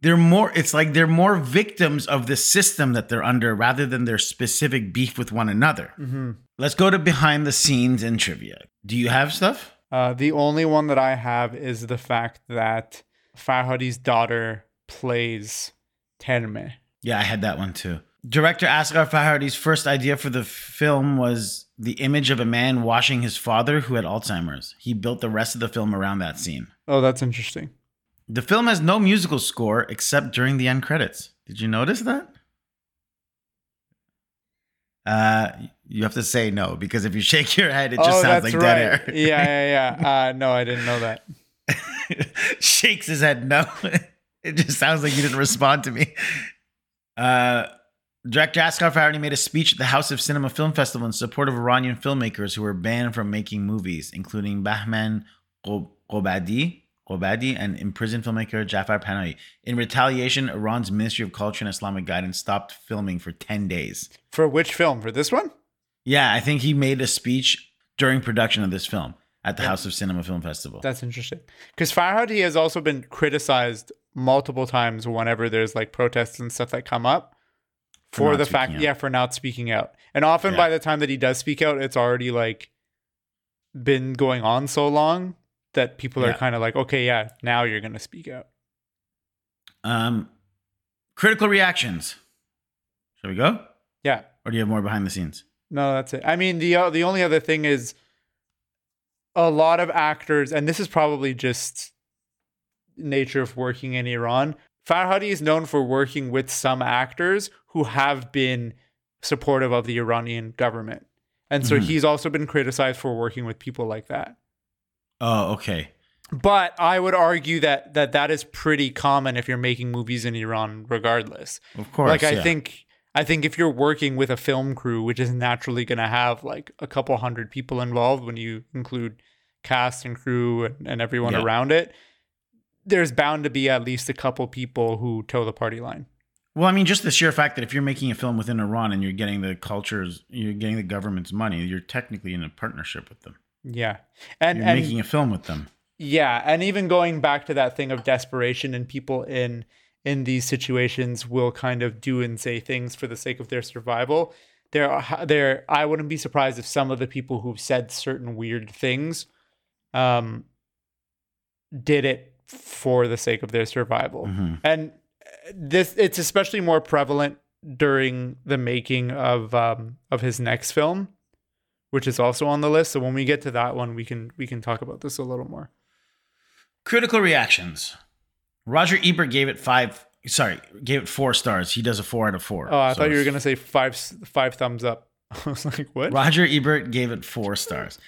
Speaker 1: they're more. It's like they're more victims of the system that they're under rather than their specific beef with one another.
Speaker 2: Mm-hmm.
Speaker 1: Let's go to behind the scenes and trivia. Do you have stuff?
Speaker 2: Uh, the only one that I have is the fact that Farhadi's daughter plays Terme.
Speaker 1: Yeah, I had that one too. Director Asghar Farhadi's first idea for the film was the image of a man washing his father who had Alzheimer's. He built the rest of the film around that scene.
Speaker 2: Oh, that's interesting.
Speaker 1: The film has no musical score except during the end credits. Did you notice that? Uh, you have to say no because if you shake your head, it just
Speaker 2: oh,
Speaker 1: sounds like
Speaker 2: right.
Speaker 1: dead air.
Speaker 2: yeah, yeah, yeah. Uh, no, I didn't know that.
Speaker 1: Shakes his head no. it just sounds like you didn't respond to me. Uh, director Asghar Farhadi made a speech at the House of Cinema Film Festival in support of Iranian filmmakers who were banned from making movies, including Bahman Qobadi, Qobadi and imprisoned filmmaker Jafar Panahi. In retaliation, Iran's Ministry of Culture and Islamic Guidance stopped filming for 10 days.
Speaker 2: For which film? For this one?
Speaker 1: Yeah, I think he made a speech during production of this film at the House of Cinema Film Festival.
Speaker 2: That's interesting. Because Farhadi has also been criticized multiple times whenever there's like protests and stuff that come up for,
Speaker 1: not
Speaker 2: the fact,
Speaker 1: out.
Speaker 2: yeah, for not speaking out. And often
Speaker 1: Yeah.
Speaker 2: by the time that he does speak out, it's already like been going on so long that people are kind of like, okay, yeah, now you're going to speak out.
Speaker 1: Um, critical reactions. Shall we go?
Speaker 2: Yeah.
Speaker 1: Or do you have more behind the scenes?
Speaker 2: No, that's it. I mean, the uh, the only other thing is a lot of actors, and this is probably just nature of working in Iran. Farhadi is known for working with some actors who have been supportive of the Iranian government, and so
Speaker 1: Mhm.
Speaker 2: he's also been criticized for working with people like that.
Speaker 1: Oh, okay.
Speaker 2: But I would argue that that that is pretty common if you're making movies in Iran, regardless.
Speaker 1: Of course.
Speaker 2: like I
Speaker 1: yeah.
Speaker 2: think I think if you're working with a film crew, which is naturally going to have like a couple hundred people involved when you include cast and crew and, and everyone
Speaker 1: Yeah.
Speaker 2: around it, there's bound to be at least a couple people who toe the party line.
Speaker 1: Well, I mean, just the sheer fact that if you're making a film within Iran and you're getting the cultures, you're getting the government's money, you're technically in a partnership with them.
Speaker 2: Yeah, and
Speaker 1: You're
Speaker 2: and
Speaker 1: making a film with them.
Speaker 2: yeah, and even going back to that thing of desperation and people in in these situations will kind of do and say things for the sake of their survival. There are there I wouldn't be surprised if some of the people who've said certain weird things um did it for the sake of their survival.
Speaker 1: Mhm.
Speaker 2: And this it's especially more prevalent during the making of um of his next film, which is also on the list. So when we get to that one, we can we can talk about this a little more.
Speaker 1: Critical reactions. Roger Ebert gave it five. Sorry, gave it four stars. He does a four out of four.
Speaker 2: Oh, I
Speaker 1: So
Speaker 2: thought you were gonna say five five thumbs up. I was like, what?
Speaker 1: Roger Ebert gave it four stars.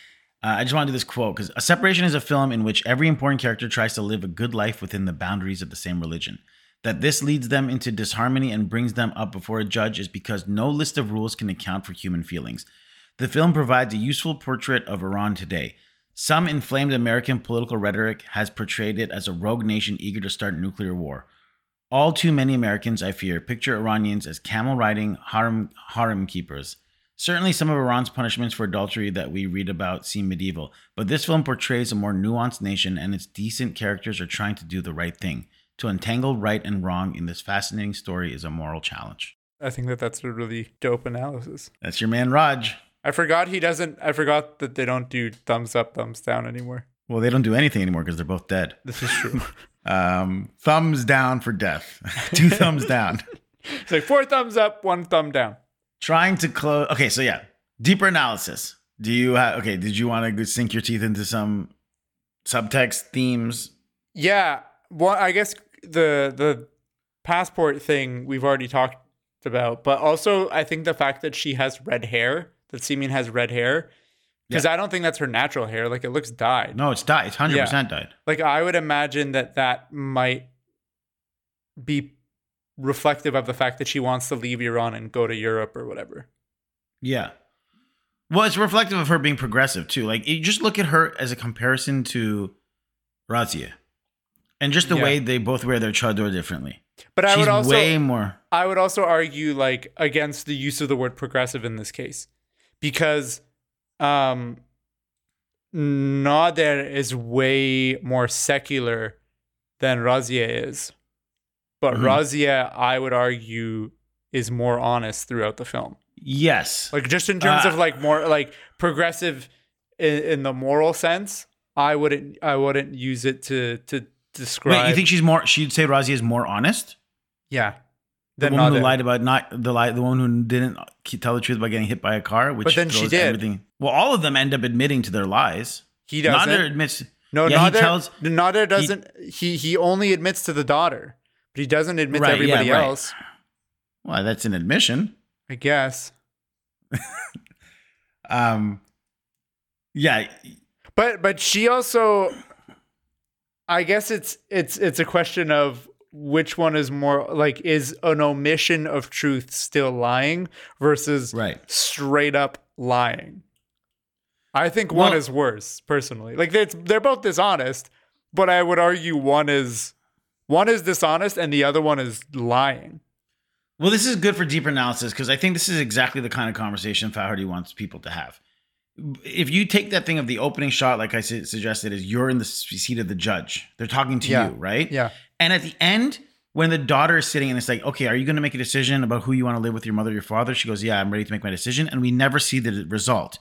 Speaker 1: Uh, I just want to do this quote because A Separation is a film in which every important character tries to live a good life within the boundaries of the same religion. That this leads them into disharmony and brings them up before a judge is because no list of rules can account for human feelings. The film provides a useful portrait of Iran today. Some inflamed American political rhetoric has portrayed it as a rogue nation eager to start nuclear war. All too many Americans, I fear, picture Iranians as camel riding harem, harem keepers. Certainly, some of Iran's punishments for adultery that we read about seem medieval, but this film portrays a more nuanced nation, and its decent characters are trying to do the right thing. To untangle right and wrong in this fascinating story is a moral challenge.
Speaker 2: I think that that's a really dope analysis.
Speaker 1: That's your man, Raj.
Speaker 2: I forgot he doesn't. I forgot that they don't do thumbs up, thumbs down anymore.
Speaker 1: Well, they don't do anything anymore because they're both dead.
Speaker 2: This is true.
Speaker 1: Um, thumbs down for death. Two thumbs down.
Speaker 2: it's like four thumbs up, one thumb down.
Speaker 1: Trying to close. Okay, so yeah, deeper analysis. Do you have? Okay, did you want to sink your teeth into some subtext themes?
Speaker 2: Yeah. Well, I guess the the passport thing we've already talked about, but also I think the fact that she has red hair, that Simin has red hair, because I don't think that's her natural hair. Like it looks dyed.
Speaker 1: No, it's dyed. It's hundred percent dyed.
Speaker 2: Like I would imagine that that might be reflective of the fact that she wants to leave Iran and go to Europe or whatever.
Speaker 1: Yeah. Well, it's reflective of her being progressive too. Like you just look at her as a comparison to Razia. And just the
Speaker 2: Yeah.
Speaker 1: way they both wear their chador differently.
Speaker 2: But I
Speaker 1: She's
Speaker 2: would also
Speaker 1: way more
Speaker 2: I would also argue like against the use of the word progressive in this case because um Nader is way more secular than Razia is. But
Speaker 1: Mhm.
Speaker 2: Razia, I would argue, is more honest throughout the film.
Speaker 1: Yes.
Speaker 2: Like just in terms
Speaker 1: Uh,
Speaker 2: of like more like progressive in, in the moral sense, I wouldn't I wouldn't use it to to describe
Speaker 1: Wait, you think she's more she'd say Razia is more honest?
Speaker 2: yeah.
Speaker 1: The woman who lied about not the lie, the one who didn't tell the truth about getting hit by a car, which
Speaker 2: But then she did.
Speaker 1: Everything. Well, all of them end up admitting to their lies.
Speaker 2: He doesn't.
Speaker 1: Nader admits.
Speaker 2: No,
Speaker 1: Yeah, he
Speaker 2: Nader,
Speaker 1: tells-
Speaker 2: Nader doesn't. He, he only admits to the daughter, but he doesn't admit
Speaker 1: Right,
Speaker 2: to everybody
Speaker 1: yeah, right.
Speaker 2: else.
Speaker 1: Well, that's an admission.
Speaker 2: I guess.
Speaker 1: Um, yeah,
Speaker 2: But but she also, I guess it's it's it's a question of which one is more like is an omission of truth still lying versus
Speaker 1: right.
Speaker 2: straight up lying. I think one is worse personally. Like they're they're both dishonest, but I would argue one is one is dishonest and the other one is lying.
Speaker 1: Well, this is good for deeper analysis because I think this is exactly the kind of conversation Farhadi wants people to have. If you take that thing of the opening shot, like I su- suggested, is you're in the seat of the judge. They're talking to
Speaker 2: Yeah.
Speaker 1: you, right?
Speaker 2: Yeah.
Speaker 1: And at the end, when the daughter is sitting and it's like, okay, are you going to make a decision about who you want to live with, your mother, or your father? She goes, yeah, I'm ready to make my decision. And we never see the result.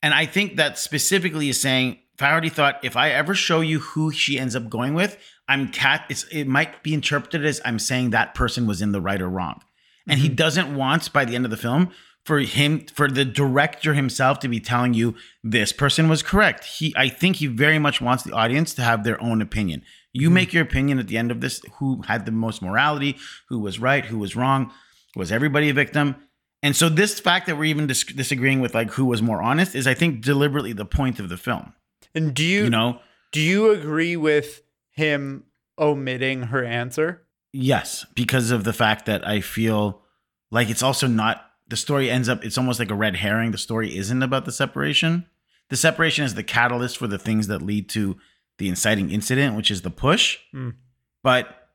Speaker 1: And I think that specifically is saying, Farhadi thought, if I ever show you who she ends up going with, I'm cat. It's, it might be interpreted as I'm saying that person was in the right or wrong. And he mm-hmm. doesn't want by the end of the film for him, for the director himself to be telling you this person was correct. He, I think he very much wants the audience to have their own opinion. You mm-hmm. make your opinion at the end of this who had the most morality, who was right, who was wrong, was everybody a victim? And so this fact that we're even dis- disagreeing with like who was more honest is I think deliberately the point of the film.
Speaker 2: And do you,
Speaker 1: You know?
Speaker 2: do you agree with him omitting her answer?
Speaker 1: Yes, because of the fact that I feel like it's also not the story ends up it's almost like a red herring. The story isn't about the separation. The separation is the catalyst for the things that lead to the inciting incident, which is the push.
Speaker 2: Hmm.
Speaker 1: But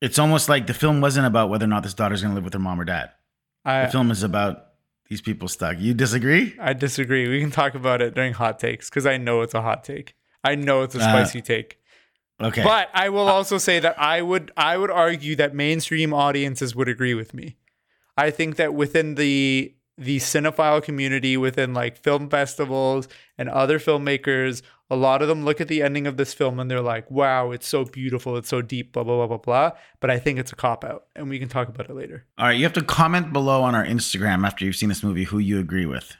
Speaker 1: it's almost like the film wasn't about whether or not this daughter's going to live with her mom or dad.
Speaker 2: I
Speaker 1: The film is about these people stuck. You disagree?
Speaker 2: I disagree. We can talk about it during hot takes because I know it's a hot take. I know it's a
Speaker 1: Uh,
Speaker 2: spicy take.
Speaker 1: Okay.
Speaker 2: But I will uh, also say that I would I would argue that mainstream audiences would agree with me. I think that within the the cinephile community, within like film festivals and other filmmakers, a lot of them look at the ending of this film and they're like, "Wow, it's so beautiful, it's so deep, blah blah blah blah blah." But I think it's a cop out, and we can talk about it later.
Speaker 1: All right, you have to comment below on our Instagram after you've seen this movie who you agree with,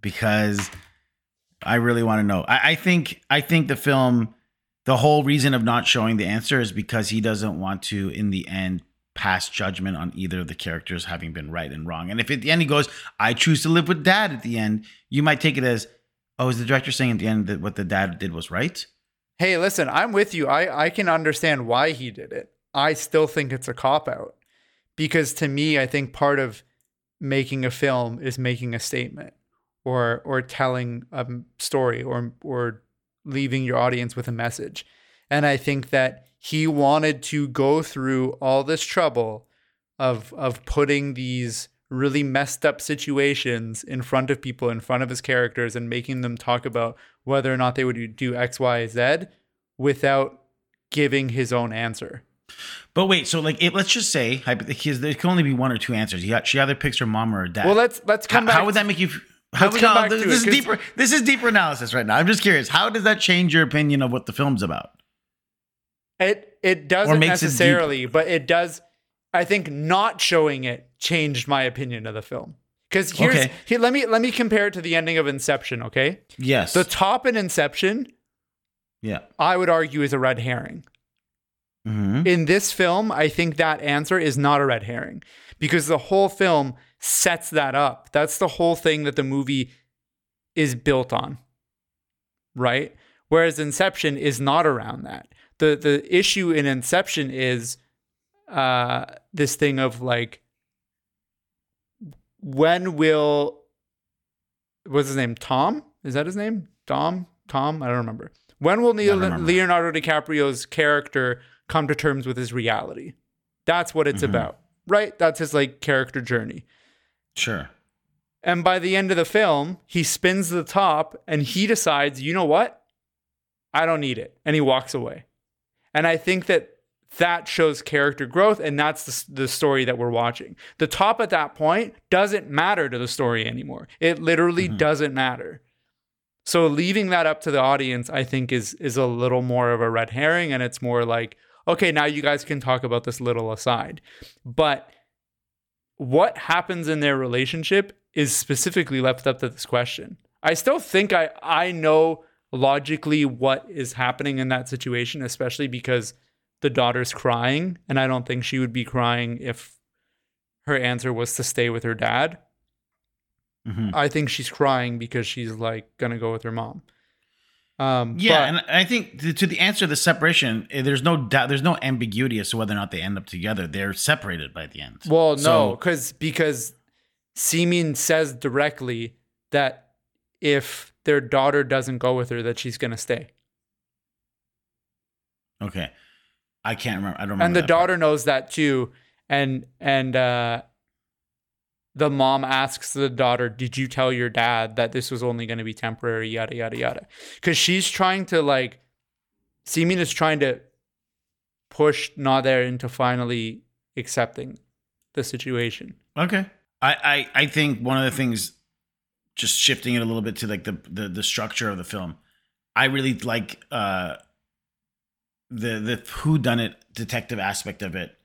Speaker 1: because I really want to know. I, I think I think the film, the whole reason of not showing the answer is because he doesn't want to, in the end, pass judgment on either of the characters having been right and wrong. And if at the end he goes, I choose to live with dad at the end, you might take it as, oh, is the director saying at the end that what the dad did was right?
Speaker 2: Hey, listen, I'm with you. I, I can understand why he did it. I still think it's a cop out because to me, I think part of making a film is making a statement or or telling a story or or leaving your audience with a message. And I think that he wanted to go through all this trouble of of putting these really messed up situations in front of people in front of his characters and making them talk about whether or not they would do X, Y, Z without giving his own answer.
Speaker 1: But wait, so like, it, let's just say there can only be one or two answers. She either picks her mom or her dad.
Speaker 2: Well, let's let's come
Speaker 1: how,
Speaker 2: back.
Speaker 1: How would that make you? How
Speaker 2: come
Speaker 1: no, this, this is deeper. This is deeper analysis right now. I'm just curious. How does that change your opinion of what the film's about?
Speaker 2: It it doesn't
Speaker 1: makes it
Speaker 2: necessarily, but it does. I think not showing it changed my opinion of the film. Because here's
Speaker 1: Okay.
Speaker 2: here, let me let me compare it to the ending of Inception. Okay,
Speaker 1: Yes.
Speaker 2: the top in Inception,
Speaker 1: yeah.
Speaker 2: I would argue, is a red herring.
Speaker 1: hmm
Speaker 2: In this film, I think that answer is not a red herring because the whole film sets that up. That's the whole thing that the movie is built on. Right? Whereas Inception is not around that. The the issue in Inception is uh this thing of like when will what's his name? Tom? Is that his name? Dom? Tom? I don't remember. When will Leo-
Speaker 1: remember.
Speaker 2: Leonardo DiCaprio's character come to terms with his reality? That's what it's
Speaker 1: Mhm.
Speaker 2: about, right? That's his like character journey.
Speaker 1: Sure.
Speaker 2: And by the end of the film, he spins the top and he decides, you know what? I don't need it. And he walks away. And I think that that shows character growth. And that's the, the story that we're watching. The top at that point doesn't matter to the story anymore. It literally mm-hmm. doesn't matter. So leaving that up to the audience, I think, is is a little more of a red herring. And it's more like, okay, now you guys can talk about this little aside. But what happens in their relationship is specifically left up to this question. I still think I I know logically what is happening in that situation, especially because the daughter's crying, and I don't think she would be crying if her answer was to stay with her dad.
Speaker 1: Mhm.
Speaker 2: I think she's crying because she's like gonna go with her mom. Um,
Speaker 1: Yeah,
Speaker 2: but-
Speaker 1: and I think to, to the answer to the separation, eh, there's no doubt, there's no ambiguity as to whether or not they end up together. They're separated by the end.
Speaker 2: Well, no, because because Simin says directly that if their daughter doesn't go with her, that she's gonna stay,
Speaker 1: Okay, I can't remember. I don't remember.
Speaker 2: and the
Speaker 1: that part.
Speaker 2: daughter knows that too. And and uh, the mom asks the daughter, "Did you tell your dad that this was only going to be temporary?" Yada yada yada, because she's trying to like, Simin is trying to push Nader into finally accepting the situation.
Speaker 1: Okay. I, I, I think one of the things, just shifting it a little bit to like the, the, the structure of the film, I really like uh, the the who done it detective aspect of it,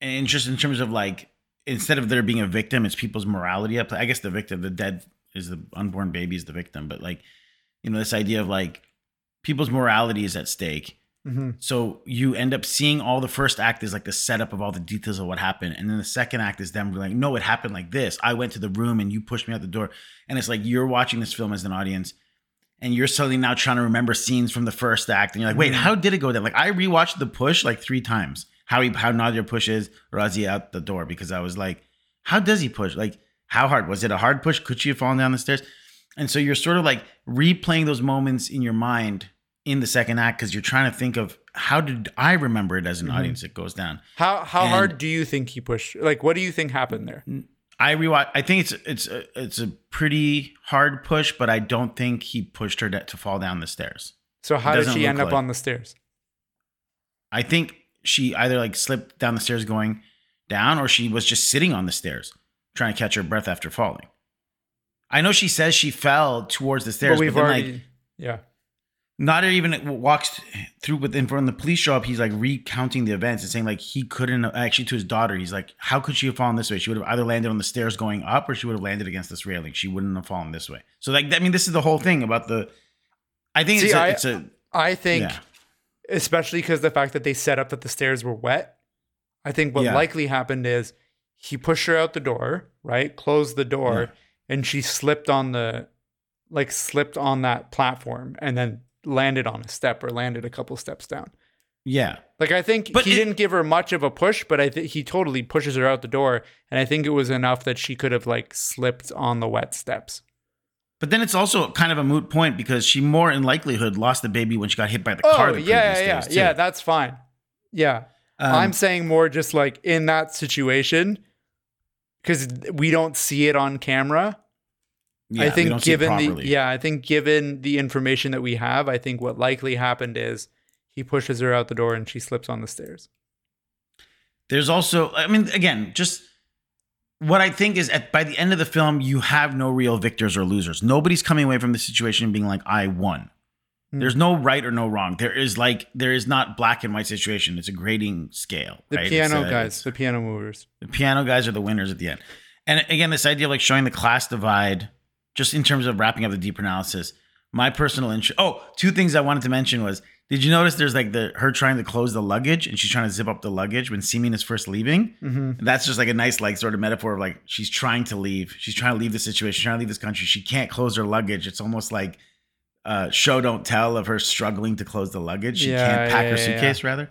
Speaker 1: and just in terms of like instead of there being a victim, it's people's morality up. I guess the victim, the dead, is the unborn baby is the victim, but like you know this idea of like people's morality is at stake.
Speaker 2: Mm-hmm.
Speaker 1: So you end up seeing all the first act is like the setup of all the details of what happened, and then the second act is them being like, no, it happened like this. I went to the room and you pushed me out the door, and it's like you're watching this film as an audience, and you're suddenly now trying to remember scenes from the first act, and you're like, wait, how did it go down? Like I rewatched the push like three times. How he how Nader pushes Razi out the door because I was like, how does he push? Like how hard was it? A hard push? Could she have fallen down the stairs? And so you're sort of like replaying those moments in your mind in the second act because you're trying to think of how did I remember it as an mm-hmm. audience it goes down.
Speaker 2: How how
Speaker 1: And-
Speaker 2: hard do you think he pushed? Like, what do you think happened there?
Speaker 1: I rewatch. I think it's it's a, it's a pretty hard push, but I don't think he pushed her to, to fall down the stairs.
Speaker 2: So how did she end up
Speaker 1: like-
Speaker 2: on the stairs?
Speaker 1: I think she either like slipped down the stairs going down, or she was just sitting on the stairs trying to catch her breath after falling. I know she says she fell towards the stairs,
Speaker 2: but
Speaker 1: but,
Speaker 2: we've
Speaker 1: then
Speaker 2: already
Speaker 1: like
Speaker 2: yeah.
Speaker 1: not even walks through with in front of the police show up he's like recounting the events and saying like he couldn't actually to his daughter he's like how could she have fallen this way she would have either landed on the stairs going up or she would have landed against this railing she wouldn't have fallen this way so like i mean this is the whole thing about the i think
Speaker 2: See,
Speaker 1: it's, a,
Speaker 2: I-
Speaker 1: it's a
Speaker 2: I think,
Speaker 1: Yeah.
Speaker 2: Especially because the fact that they set up that the stairs were wet, I think what
Speaker 1: Yeah.
Speaker 2: likely happened is he pushed her out the door, right? Closed the door,
Speaker 1: Yeah.
Speaker 2: and she slipped on the like slipped on that platform and then landed on a step or landed a couple steps down.
Speaker 1: Yeah.
Speaker 2: Like I think
Speaker 1: But
Speaker 2: he
Speaker 1: it-
Speaker 2: didn't give her much of a push, but I think he totally pushes her out the door, and I think it was enough that she could have like slipped on the wet steps.
Speaker 1: But then it's also kind of a moot point because she more in likelihood lost the baby when she got hit by the
Speaker 2: Oh
Speaker 1: car. the
Speaker 2: yeah, yeah,
Speaker 1: too.
Speaker 2: yeah. That's fine. Yeah,
Speaker 1: Um,
Speaker 2: I'm saying more just like in that situation because we don't see it on camera.
Speaker 1: yeah,
Speaker 2: I think
Speaker 1: don't see it
Speaker 2: given the yeah, I think given the information that we have, I think what likely happened is he pushes her out the door and she slips on the stairs.
Speaker 1: There's also, I mean, again, just what I think is at by the end of the film, you have no real victors or losers. Nobody's coming away from the situation being like, I won.
Speaker 2: Hmm.
Speaker 1: There's no right or no wrong. There is like there is not black and white situation. It's a grading scale.
Speaker 2: The
Speaker 1: right?
Speaker 2: piano
Speaker 1: a-
Speaker 2: guys, the piano movers.
Speaker 1: the piano guys are the winners at the end. And again, this idea of like showing the class divide, just in terms of wrapping up the deeper analysis. My personal interest. Oh, two things I wanted to mention was: Did you notice there's like the her trying to close the luggage and she's trying to zip up the luggage when Simin is first leaving?
Speaker 2: Mm-hmm.
Speaker 1: And that's just like a nice like sort of metaphor of like she's trying to leave. She's trying to leave the situation. Trying to leave this country. She can't close her luggage. It's almost like uh, show don't tell of her struggling to close the luggage. She
Speaker 2: Yeah,
Speaker 1: can't pack
Speaker 2: yeah,
Speaker 1: her
Speaker 2: yeah, yeah.
Speaker 1: suitcase rather.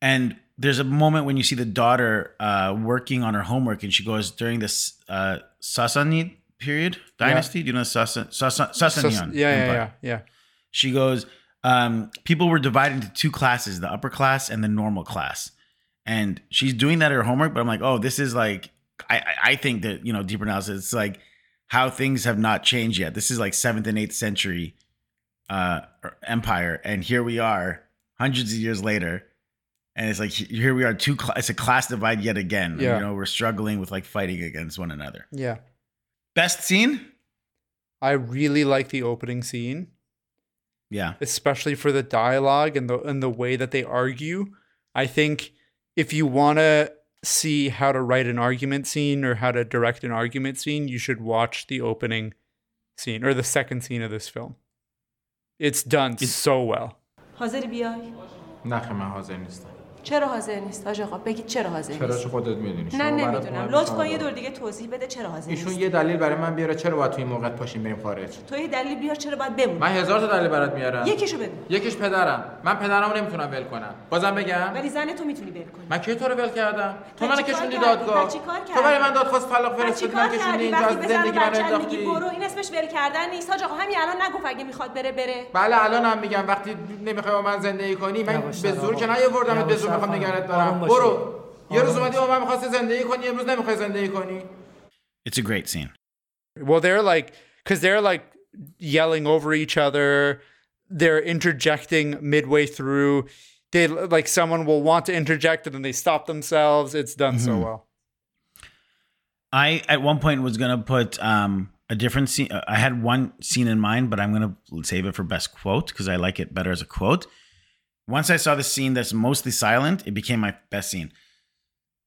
Speaker 1: And there's a moment when you see the daughter uh, working on her homework, and she goes during this uh, Sassanid period dynasty. Do you know Sassan,
Speaker 2: Sus-
Speaker 1: Sasanian?
Speaker 2: yeah, yeah, yeah, yeah.
Speaker 1: She goes, um, people were divided into two classes, the upper class and the normal class. And she's doing that at her homework, but I'm like, oh, this is like, I, I- think that, you know, deeper analysis, it's like how things have not changed yet. This is like seventh and eighth century uh, empire. And here we are hundreds of years later. And it's like, here we are, two, cl- it's a class divide yet again.
Speaker 2: Yeah.
Speaker 1: You know, we're struggling with like fighting against one another.
Speaker 2: Yeah.
Speaker 1: Best scene?
Speaker 2: I really like the opening scene,
Speaker 1: Yeah.
Speaker 2: especially for the dialogue and the and the way that they argue. I think if you want to see how to write an argument scene or how to direct an argument scene, you should watch the opening scene or the second scene of this film. It's done so well.
Speaker 5: حاضری بیای؟
Speaker 6: نه خیلی من حاضر نیستم
Speaker 5: چرا حاضر نیست؟ حاج آقا بگید چرا حاضر
Speaker 6: چرا
Speaker 5: نیست
Speaker 6: چه خودت می‌دونی.
Speaker 5: نه نمی‌دونم. لطف کن یه دور دیگه توضیح بده چرا حاضر
Speaker 6: ایشون
Speaker 5: نیست.
Speaker 6: یه دلیل برای من بیاره چرا باید توی این موقع پاشیم بریم خارج.
Speaker 5: تو یه دلیل بیار چرا باید بمونی.
Speaker 6: من هزار تا دلیل برات میارم.
Speaker 5: یکیشو بگو.
Speaker 6: یکیش پدرم. من پدرمو نمی‌تونم ول کنم. بازم بگم.
Speaker 5: ولی زن تو می‌تونی ول کنی.
Speaker 6: من کی تو رو ول کردم؟ تو منو کشوندی؟ دادگاه. تو برای من؟ دادخواست طلاق فرستادی من کشوندی اینجا از زندگی من انداختی؟
Speaker 5: برو این اسمش ول کردن نیست. حاج آقا همین الان نگفت اگه می‌خواد بره بره.
Speaker 6: بله الان هم میگم. وقتی نمی‌خوای با من زندگی کنی من به زور. که نیاوردمت به زور میخوام
Speaker 7: خانم.
Speaker 6: نگرت
Speaker 7: آروم
Speaker 6: دارم
Speaker 7: باشید.
Speaker 6: برو یه روز
Speaker 7: آروم
Speaker 6: اومدی با من میخواستی زندگی کنی امروز نمیخوای زندگی کنی
Speaker 1: It's a great scene.
Speaker 2: Well, they're like, because they're like yelling over each other. They're interjecting midway through. They like someone will want to interject and then they stop themselves. It's done so well.
Speaker 1: I at one point was gonna put um, a different scene. uh, I had one scene in mind, but I'm gonna save it for best quote because I like it better as a quote. Once I saw the scene that's mostly silent, it became my best scene.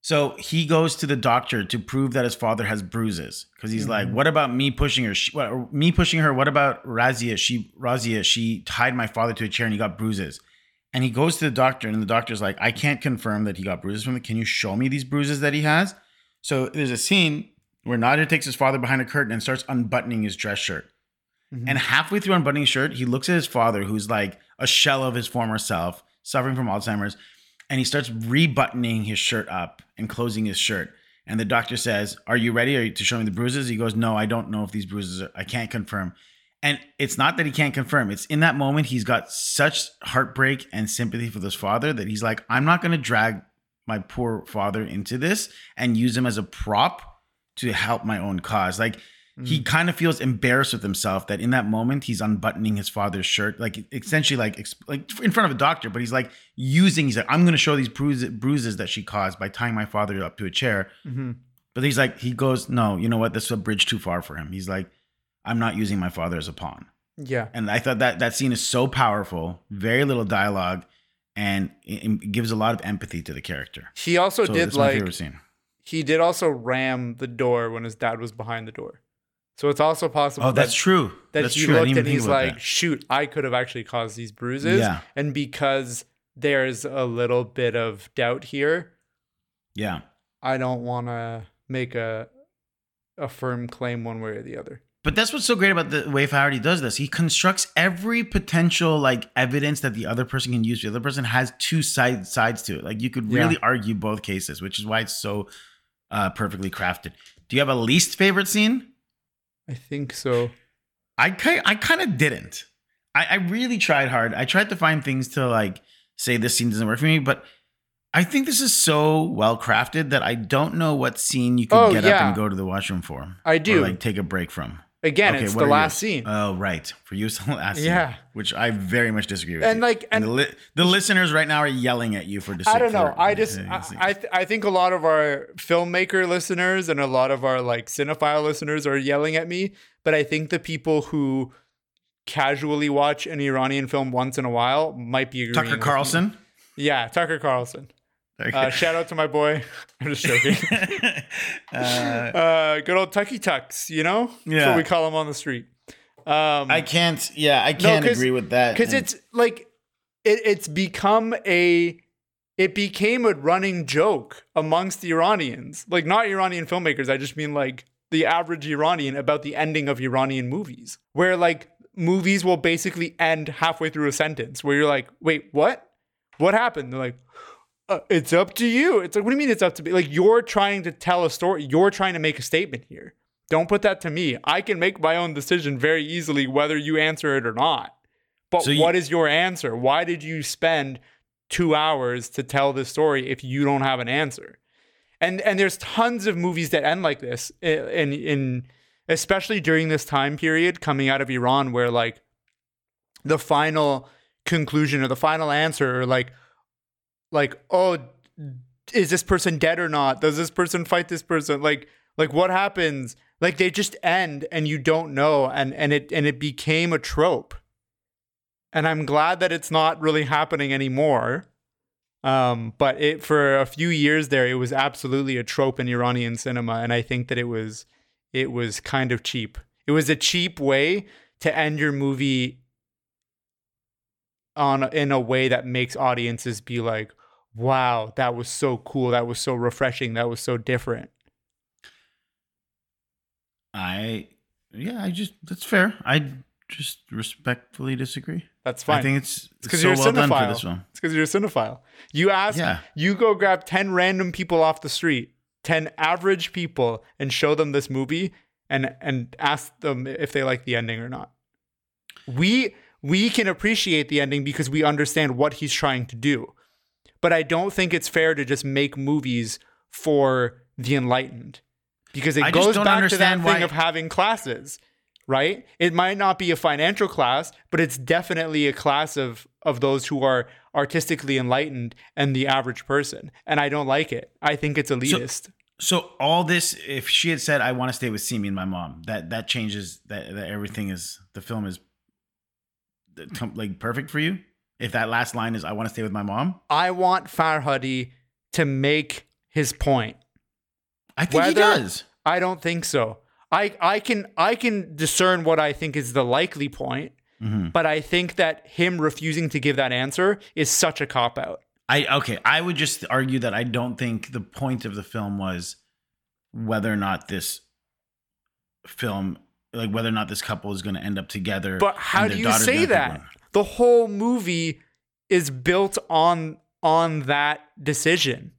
Speaker 1: So he goes to the doctor to prove that his father has bruises because he's like, mm-hmm. "What about me pushing her? She, what, me pushing her? What about Razia? She Razia? She tied my father to a chair and he got bruises." And he goes to the doctor, and the doctor's like, "I can't confirm that he got bruises from it. Can you show me these bruises that he has?" So there's a scene where Nader takes his father behind a curtain and starts unbuttoning his dress shirt. Mm-hmm. And halfway through unbuttoning his shirt, he looks at his father, who's like a shell of his former self, suffering from Alzheimer's, and he starts rebuttoning his shirt up and closing his shirt. And the doctor says, "Are you ready Are you, to show me the bruises?" He goes, "No, I don't know if these bruises. Are, I can't confirm." And it's not that he can't confirm. It's in that moment he's got such heartbreak and sympathy for this father that he's like, "I'm not going to drag my poor father into this and use him as a prop to help my own cause." Like he mm. kind of feels embarrassed with himself that in that moment he's unbuttoning his father's shirt, like essentially like like in front of a doctor. But he's like using. He's like, "I'm going to show these bruises, bruises that she caused by tying my father up to a chair." Mm-hmm. But he's like, he goes, "No, you know what? This is a bridge too far for him." He's like, "I'm not using my father as a pawn."
Speaker 2: Yeah.
Speaker 1: And I thought that that scene is so powerful, very little dialogue, and it, it gives a lot of empathy to the character.
Speaker 2: He also
Speaker 1: So
Speaker 2: did like he did also ram the door when his dad was behind the door. So it's also possible
Speaker 1: Oh, that's
Speaker 2: that,
Speaker 1: true.
Speaker 2: that
Speaker 1: that's
Speaker 2: he
Speaker 1: true.
Speaker 2: Looked and he's like,
Speaker 1: that.
Speaker 2: shoot, I could have actually caused these bruises.
Speaker 1: Yeah.
Speaker 2: And because there's a little bit of doubt here,
Speaker 1: Yeah.
Speaker 2: I don't want to make a a firm claim one way or the other.
Speaker 1: But that's what's so great about the way Farhadi does this. He constructs every potential like evidence that the other person can use. The other person has two side sides to it. Like you could really
Speaker 2: Yeah.
Speaker 1: argue both cases, which is why it's so uh, perfectly crafted. Do you have a least favorite scene?
Speaker 2: I think so.
Speaker 1: I kind I kind of didn't. I, I really tried hard. I tried to find things to like say this scene doesn't work for me, but I think this is so well crafted that I don't know what scene you could
Speaker 2: Oh,
Speaker 1: get up and go to the washroom for.
Speaker 2: I
Speaker 1: Or,
Speaker 2: do.
Speaker 1: like take a break from.
Speaker 2: Again,
Speaker 1: Okay,
Speaker 2: it's the last
Speaker 1: yours?
Speaker 2: scene.
Speaker 1: Oh, right. For you, it's the last scene.
Speaker 2: Yeah.
Speaker 1: scene, which I very much disagree with.
Speaker 2: And,
Speaker 1: you.
Speaker 2: like, and-
Speaker 1: the, li- the listeners right now are yelling at you for dis-
Speaker 2: I don't know.
Speaker 1: for-
Speaker 2: I just I I, th- I think a lot of our filmmaker listeners and a lot of our like cinephile listeners are yelling at me, but I think the people who casually watch an Iranian film once in a while might be agreeing
Speaker 1: Tucker. Carlson.
Speaker 2: Yeah, Tucker Carlson.
Speaker 1: Okay.
Speaker 2: Uh, shout out to my boy. I'm just joking.
Speaker 1: uh,
Speaker 2: uh, good old Tucky Tucks, you know? That's
Speaker 1: Yeah.
Speaker 2: what we call him on the street. Um,
Speaker 1: I can't. Yeah, I can't
Speaker 2: 'cause-
Speaker 1: agree with that.
Speaker 2: because it's like it, it's become a it became a running joke amongst the Iranians, like not Iranian filmmakers. I just mean like the average Iranian about the ending of Iranian movies, where like movies will basically end halfway through a sentence, where you're like, wait, what? What happened? They're like. Uh, it's up to you. It's like, what do you mean it's up to me? Like, you're trying to tell a story. You're trying to make a statement here. Don't put that to me. I can make my own decision very easily whether you answer it or not. But
Speaker 1: So you-
Speaker 2: what is your answer? Why did you spend two hours to tell this story if you don't have an answer? And and there's tons of movies that end like this, in in especially during this time period coming out of Iran, where like the final conclusion or the final answer, or like like oh, is this person dead or not? Does this person fight this person? Like like what happens? Like they just end and you don't know, and and it and it became a trope and I'm glad that it's not really happening anymore. Um, but it for a few years there, it was absolutely a trope in Iranian cinema, and I think that it was it was kind of cheap. It was a cheap way to end your movie on in a way that makes audiences be like, "Wow, that was so cool! That was so refreshing! That was so different."
Speaker 1: I yeah, I just that's fair. I just respectfully disagree.
Speaker 2: That's fine.
Speaker 1: I think it's
Speaker 2: because
Speaker 1: so
Speaker 2: you're a
Speaker 1: well done for
Speaker 2: cinephile.
Speaker 1: this one.
Speaker 2: It's because you're a cinephile. You ask,
Speaker 1: Yeah.
Speaker 2: you go grab 10 random people off the street, 10 average people, and show them this movie and and ask them if they like the ending or not. We we can appreciate the ending because we understand what he's trying to do. But I don't think it's fair to just make movies for the enlightened. Because it
Speaker 1: I
Speaker 2: goes back to that thing of having classes right? It might not be a financial class, but it's definitely a class of of those who are artistically enlightened and the average person. And I don't like it. I think it's elitist.
Speaker 1: So all this, if she had said, "I want to stay with Simi and my mom," that that changes that, that everything is the film is like perfect for you. If that last line is, "I want to stay with my mom,"
Speaker 2: I want Farhadi to make his point.
Speaker 1: I think he does.
Speaker 2: I don't think so. I I can I can discern what I think is the likely point,
Speaker 1: Mhm.
Speaker 2: but I think that him refusing to give that answer is such a cop out.
Speaker 1: I okay. I would just argue that I don't think the point of the film was whether or not this film, like whether or not this couple is going to end up together.
Speaker 2: But how do you say that? The whole movie is built on on that decision.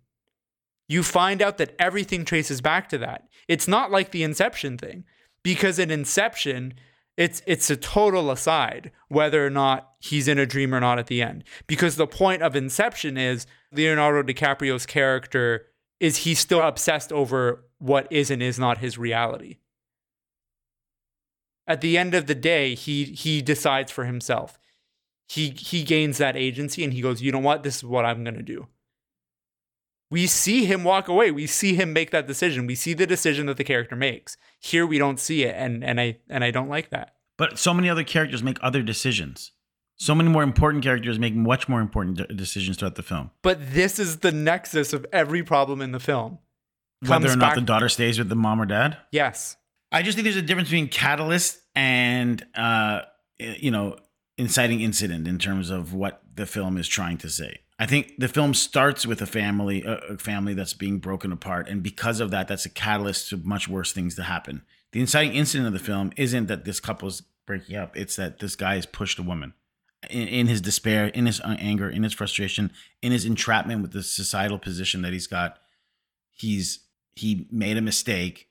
Speaker 2: You find out that everything traces back to that. It's not like the Inception thing because in Inception, it's it's a total aside whether or not he's in a dream or not at the end. Because the point of Inception is Leonardo DiCaprio's character is he still obsessed over what is and is not his reality at the end of the day, he he decides for himself. He he gains that agency and he goes, you know what? This is what I'm gonna do. We see him walk away. We see him make that decision. We see the decision that the character makes. Here we don't see it, and and I and I don't like that.
Speaker 1: But so many other characters make other decisions. So many more important characters make much more important de- decisions throughout the film.
Speaker 2: But this is the nexus of every problem in the film.
Speaker 1: Whether or not
Speaker 2: back-
Speaker 1: the daughter stays with the mom or dad.
Speaker 2: Yes.
Speaker 1: I just think there's a difference between catalyst and uh, you know inciting incident in terms of what the film is trying to say. I think the film starts with a family, a, a family that's being broken apart, and because of that, that's a catalyst to much worse things to happen. The inciting incident of the film isn't that this couple's breaking up; it's that this guy has pushed a woman in, in his despair, in his uh, anger, in his frustration, in his entrapment with the societal position that he's got. He's he made a mistake,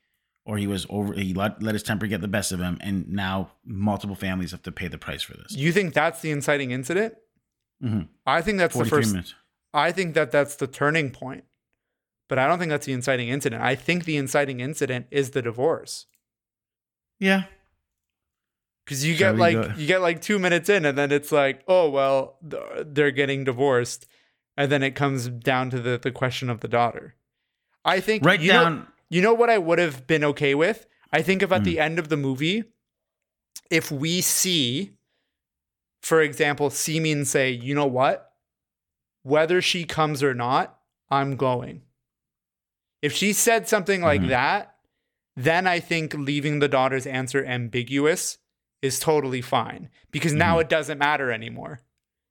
Speaker 1: or he was over. He let, let his temper get the best of him, and now multiple families have to pay the price for this.
Speaker 2: You think that's the inciting incident?
Speaker 1: Mhm.
Speaker 2: I think that's the first.
Speaker 1: minutes.
Speaker 2: I think that that's the turning point, but I don't think that's the inciting incident. I think the inciting incident is the divorce
Speaker 1: Yeah,
Speaker 2: because you
Speaker 1: Shall
Speaker 2: get like
Speaker 1: go-
Speaker 2: you get like two minutes in, and then it's like, oh well, they're getting divorced, and then it comes down to the the question of the daughter. I think
Speaker 1: right
Speaker 2: you know-
Speaker 1: down-
Speaker 2: you know what I would have been okay with. I think if at
Speaker 1: Hmm.
Speaker 2: the end of the movie, if we see, for example, Simin say, you know what, whether she comes or not, I'm going. If she said something like
Speaker 1: Mhm.
Speaker 2: that, then I think leaving the daughter's answer ambiguous is totally fine because now it doesn't matter anymore.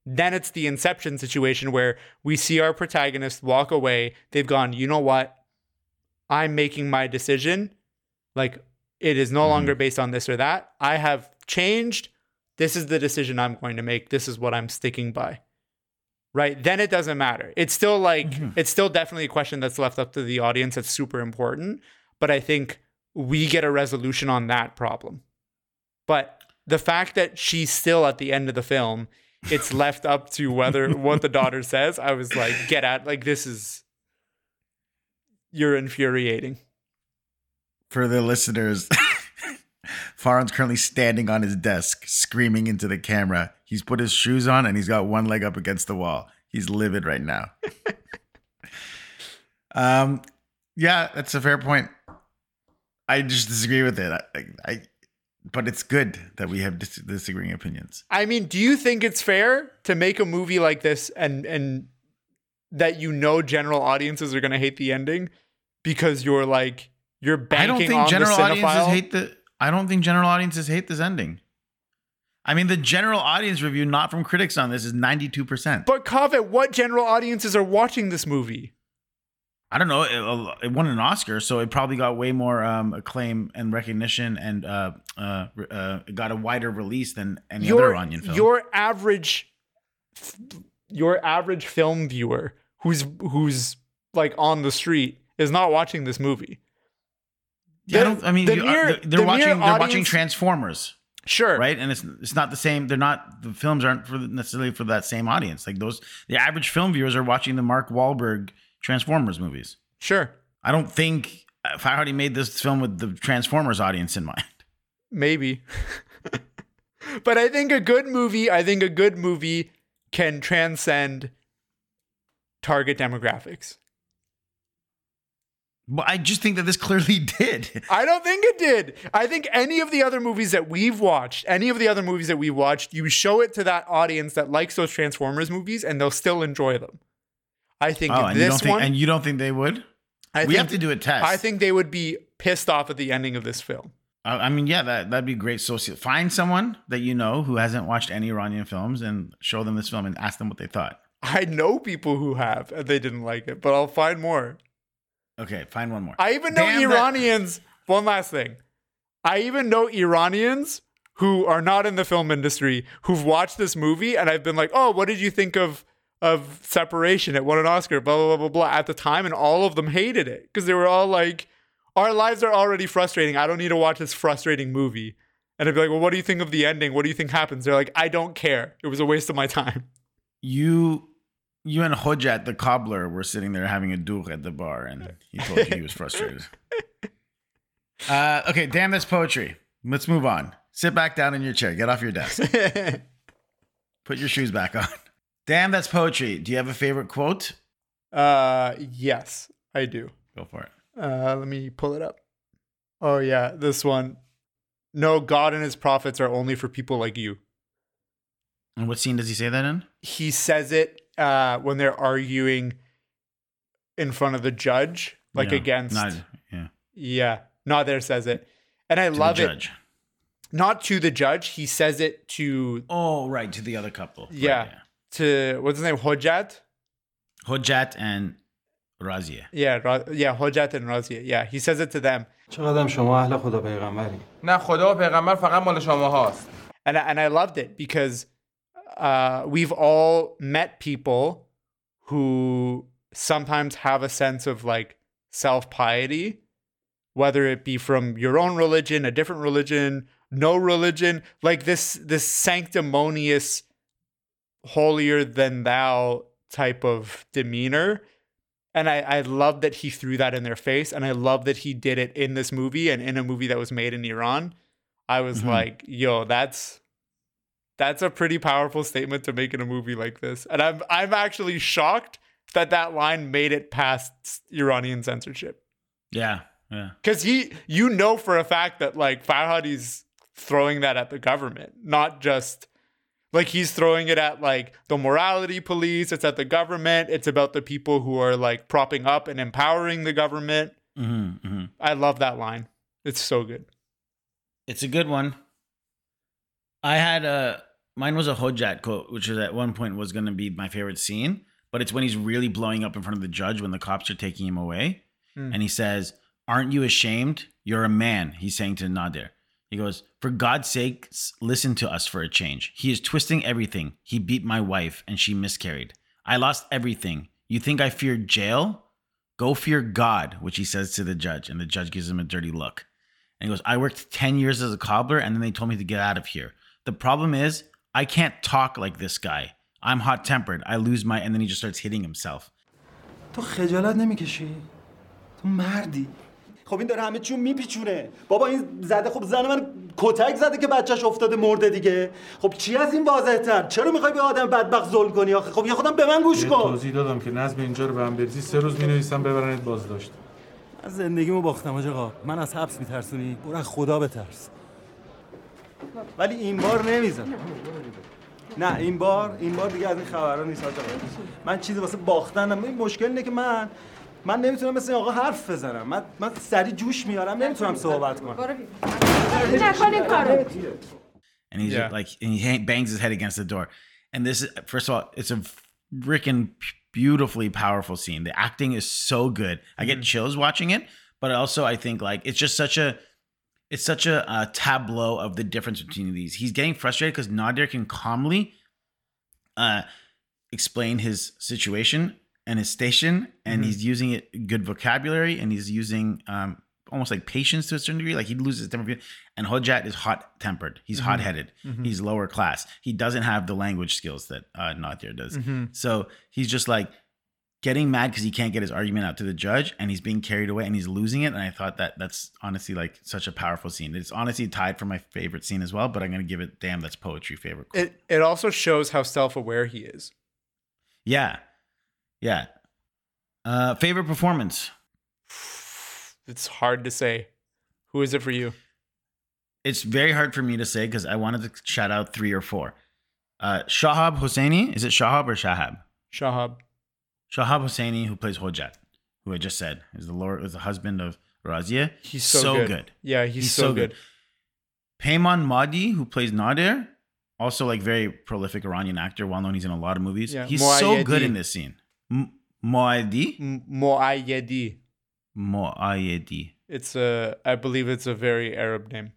Speaker 2: Then it's the inception situation where we see our protagonist walk away. They've gone, you know what? I'm making my decision. Like it is no mm-hmm. longer based on this or that. I have changed. This is the decision I'm going to make. This is what I'm sticking by. Right? Then it doesn't matter. It's still like, mm-hmm. it's still definitely a question that's left up to the audience that's super important. But I think we get a resolution on that problem. But the fact that she's still at the end of the film, it's left up to whether what the daughter says. I was like, get out. Like, this is, you're infuriating.
Speaker 1: for the listeners, Farhan's currently standing on his desk, screaming into the camera. He's put his shoes on and he's got one leg up against the wall. He's livid right now. um, yeah, that's a fair point. I just disagree with it. I, I but it's good that we have dis- disagreeing opinions.
Speaker 2: I mean, do you think it's fair to make a movie like this and and that you know general audiences are going to hate the ending because you're like you're banking
Speaker 1: I don't think
Speaker 2: on
Speaker 1: general
Speaker 2: the
Speaker 1: audiences hate the. I don't think general audiences hate this ending. I mean, the general audience review, not from critics on this, is ninety two percent.
Speaker 2: But Kaveh, what general audiences are watching this movie?
Speaker 1: I don't know. It, it won an Oscar, so it probably got way more um, acclaim and recognition, and uh, uh, uh, got a wider release than any other Onion film.
Speaker 2: your average your average film viewer who's who's like on the street is not watching this movie.
Speaker 1: Yeah, I, don't, I mean,
Speaker 2: the
Speaker 1: you- uh,
Speaker 2: mere-
Speaker 1: they're, they're
Speaker 2: the
Speaker 1: watching. They're watching Transformers,
Speaker 2: Sure.
Speaker 1: right? And it's it's not the same. They're not the films aren't for necessarily for that same audience. Like those, the average film viewers are watching the Mark Wahlberg Transformers movies.
Speaker 2: Sure.
Speaker 1: I don't think if I already made this film with the Transformers audience in mind.
Speaker 2: Maybe. but I think a good movie, I think a good movie can transcend target demographics.
Speaker 1: But I just think that this clearly did.
Speaker 2: I don't think it did. I think any of the other movies that we've watched, any of the other movies that we've watched, you show it to that audience that likes those Transformers movies and they'll still enjoy them. I think
Speaker 1: Oh, and you
Speaker 2: this
Speaker 1: don't think
Speaker 2: one,
Speaker 1: and you don't think they would?
Speaker 2: I
Speaker 1: we
Speaker 2: think,
Speaker 1: have to do a test.
Speaker 2: I think they would be pissed off at the ending of this film.
Speaker 1: I I mean, yeah, that that'd be great. So find someone that you know who hasn't watched any Iranian films and show them this film and ask them what they thought.
Speaker 2: I know people who have and they didn't like it, but I'll find more.
Speaker 1: Okay, find one more.
Speaker 2: I even know
Speaker 1: Damn that-
Speaker 2: Iranians. One last thing. I even know Iranians who are not in the film industry who've watched this movie and I've been like, "Oh, what did you think of of Separation? It won an Oscar." Blah blah blah blah blah. At the time, and all of them hated it because they were all like, "Our lives are already frustrating. I don't need to watch this frustrating movie." And I'd be like, "Well, what do you think of the ending? What do you think happens?" They're like, "I don't care. It was a waste of my time."
Speaker 1: you you and Hojat the cobbler were sitting there having a duel at the bar and he told you he was frustrated. Uh, okay, damn that's poetry. Let's move on. Sit back down in your chair. Get off your desk. Put your shoes back on. Damn that's poetry. Do you have a favorite quote?
Speaker 2: uh, yes, I do.
Speaker 1: Go for it.
Speaker 2: Uh, let me pull it up. Oh yeah, this one. No, God and his prophets are only for people like you.
Speaker 1: And what scene does he say that in?
Speaker 2: He says it uh, when they're arguing in front of the judge, like
Speaker 1: Yeah,
Speaker 2: against.
Speaker 1: Not, yeah.
Speaker 2: yeah, not there says it, and I
Speaker 1: to the
Speaker 2: love it.
Speaker 1: judge.
Speaker 2: Not to the judge. He says it to
Speaker 1: Oh, right, to the other couple. Right,
Speaker 2: Yeah. to what's his name, Hojat.
Speaker 1: Hojat and Razia.
Speaker 2: Yeah, Ra- yeah, Hojat and Razia. Yeah, he says it to them.
Speaker 7: چقدر شما اهل خدا پیغمبری
Speaker 6: نه خدا و پیغمبر فقط مال شما هاست
Speaker 2: and I, and I loved it because uh, we've all met people who sometimes have a sense of like self piety, whether it be from your own religion, a different religion, no religion, like this this sanctimonious, holier than thou type of demeanor. And I, I love that he threw that in their face. And I love that he did it in this movie and in a movie that was made in Iran. I was
Speaker 1: Mhm.
Speaker 2: like, yo, that's that's a pretty powerful statement to make in a movie like this. And I'm I'm actually shocked that that line made it past Iranian censorship.
Speaker 1: Yeah, yeah.
Speaker 2: Cuz he you know for a fact that like Farhadi's throwing that at the government, not just like he's throwing it at like the morality police, it's at the government, it's about the people who are like propping up and empowering the government.
Speaker 1: hmm hmm
Speaker 2: I love that line. It's so good.
Speaker 1: It's a good one. I had a mine was a Hojat quote, which is at one point was going to be my favorite scene, but it's when he's really blowing up in front of the judge when the cops are taking him away,
Speaker 2: Hmm.
Speaker 1: and he says, "Aren't you ashamed? You're a man." He's saying to Nader. He goes, "For God's sake, listen to us for a change. He is twisting everything. He beat my wife, and she miscarried. I lost everything. You think I fear jail? Go fear God," which he says to the judge, and the judge gives him a dirty look. And he goes, I worked 10 years as a cobbler and then they told me to get out of here. The problem is, I can't talk like this guy. I'm hot tempered. I lose my. And then he just starts hitting himself.
Speaker 7: تو خجالت نمی‌کشی؟ تو مردی.
Speaker 8: خب این داره همه چیو میپیچونه. بابا این زده خب زن من کتک زده که بچهش افتاده مرده دیگه. خب چی از این واضح تر چرا می‌خوای به آدم بدبخت ظلم کنی آخه؟ خب یه خودم به من گوش کن.
Speaker 9: توضیح دادم که نظم اینجا رو به هم بریزی سه روز می‌نویسم ببرنت بازداشت.
Speaker 8: من زندگیمو باختم آقا. من از حبس میترسونی؟ برو از خدا بترس. ولی این بار نمیزن نه این بار این بار دیگه از این خبرها نیست آقا من چیزی واسه باختنم این مشکل اینه که من من نمی‌تونم مثل این آقا حرف بزنم من من سری جوش میارم نمی‌تونم صحبت کنم
Speaker 5: نکن این کارو
Speaker 1: And he's
Speaker 2: Yeah.
Speaker 1: like, and he bangs his head against the door. And this, is first of all, it's a freaking beautifully powerful scene. The acting is so good. I get chills watching it, but also I think like it's just such a, it's such a, uh tableau of the difference between these. He's getting frustrated because Nader can calmly uh, explain his situation and his station, and he's using it good vocabulary, and he's using um, almost like patience to a certain degree. Like he loses temper, and Hojat is hot tempered. He's hot headed. He's lower class. He doesn't have the language skills that uh, Nader does. So he's just like getting mad because he can't get his argument out to the judge, and he's being carried away, and he's losing it. And I thought that that's honestly like such a powerful scene. It's honestly tied for my favorite scene as well. But I'm gonna give it, damn, that's poetry favorite. quote.
Speaker 2: It it also shows how self-aware he is.
Speaker 1: Yeah. Yeah. Uh favorite performance.
Speaker 2: It's hard to say. Who is it for you?
Speaker 1: It's very hard for me to say because I wanted to shout out three or four. Uh Shahab Hosseini. Is it Shahab or Shahab?
Speaker 2: Shahab.
Speaker 1: Shahab Hosseini, who plays Hojat, who I just said is the Lord is the husband of Razia.
Speaker 2: He's so, good. Yeah, he's, so, good.
Speaker 1: Payman Maadi, who plays Nader, also like very prolific Iranian actor, well known. He's in a lot of movies.
Speaker 2: Yeah,
Speaker 1: He's so good in this scene. M- Moayyedi?
Speaker 2: M- Moayyedi.
Speaker 1: Moayyedi.
Speaker 2: It's a I believe it's a very Arab name.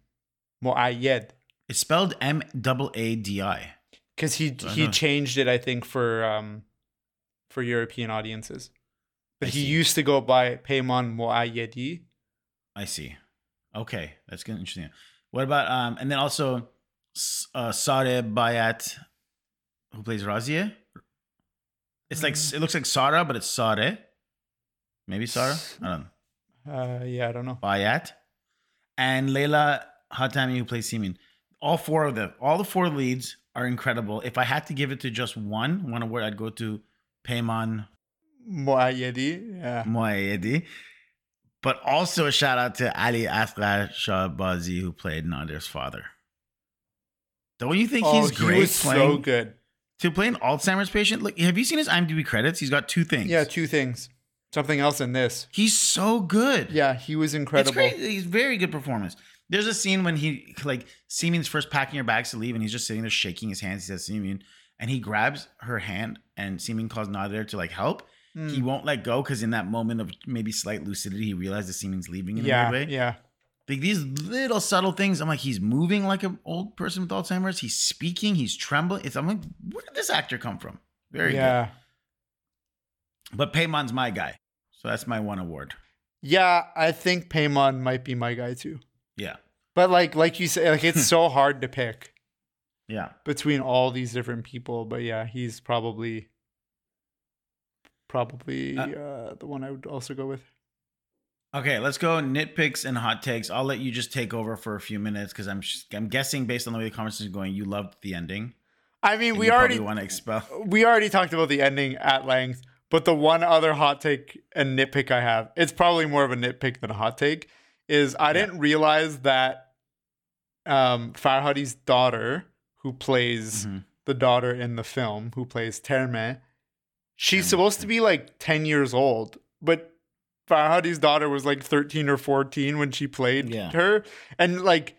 Speaker 2: Moayyed.
Speaker 1: It's spelled M double A D I.
Speaker 2: Because he he changed it, I think, for um for European audiences. But
Speaker 1: I
Speaker 2: he
Speaker 1: see.
Speaker 2: used to go by Payman Moayyedi.
Speaker 1: I see. Okay, that's good. Interesting. What about um? And then also, uh, Sare Bayat, who plays Razia. It's like it looks like Sara, but it's Sare. Maybe Sara. I don't know.
Speaker 2: Uh yeah, I don't know.
Speaker 1: Bayat, and Leila Hatami, who plays Simin. All four of them, all the four leads are incredible. If I had to give it to just one, one award, I'd go to Payman
Speaker 2: Moayyedi. Yeah.
Speaker 1: Moayedi. But also a shout out to Ali Asghar Shahbazi, who played Nader's father. Don't you think
Speaker 2: oh,
Speaker 1: he's great
Speaker 2: he was so
Speaker 1: playing
Speaker 2: good.
Speaker 1: to play an Alzheimer's patient? Look, have you seen his IMDb credits? He's got two things.
Speaker 2: Yeah, two things. Something else in this.
Speaker 1: he's so good.
Speaker 2: Yeah, he was incredible.
Speaker 1: it's great. He's very good performance. There's a scene when he like Simin's first packing her bags to leave, and he's just sitting there shaking his hands. He says Simin's, and he grabs her hand, and Simin's calls Nader to like help,
Speaker 2: Hmm.
Speaker 1: he won't let go because in that moment of maybe slight lucidity, he realized the Simin's leaving in a
Speaker 2: Yeah,
Speaker 1: weird way.
Speaker 2: yeah.
Speaker 1: Like these little subtle things. I'm like, he's moving like an old person with Alzheimer's. He's speaking. He's trembling. It's I'm like, where did this actor come from? Very
Speaker 2: yeah.
Speaker 1: good. But Paymon's my guy, so that's my one award.
Speaker 2: Yeah, I think Paymon might be my guy too.
Speaker 1: Yeah,
Speaker 2: But like like you say, like it's so hard to pick
Speaker 1: yeah.
Speaker 2: between all these different people. But yeah, he's probably probably
Speaker 1: Uh,
Speaker 2: uh, the one I would also go with.
Speaker 1: Okay, let's go nitpicks and hot takes. I'll let you just take over for a few minutes because I'm just, I'm guessing based on the way the conversation is going, you loved the ending.
Speaker 2: I mean, we already
Speaker 1: want to expel.
Speaker 2: we already talked about the ending at length, but the one other hot take and nitpick I have, it's probably more of a nitpick than a hot take, is I didn't realize that um Farhadi's daughter, who plays
Speaker 1: Mhm.
Speaker 2: the daughter in the film, who plays Termeh, she's supposed to be like 10 years old, but Farhadi's daughter was like 13 or 14 when she played
Speaker 1: Yeah.
Speaker 2: her. And like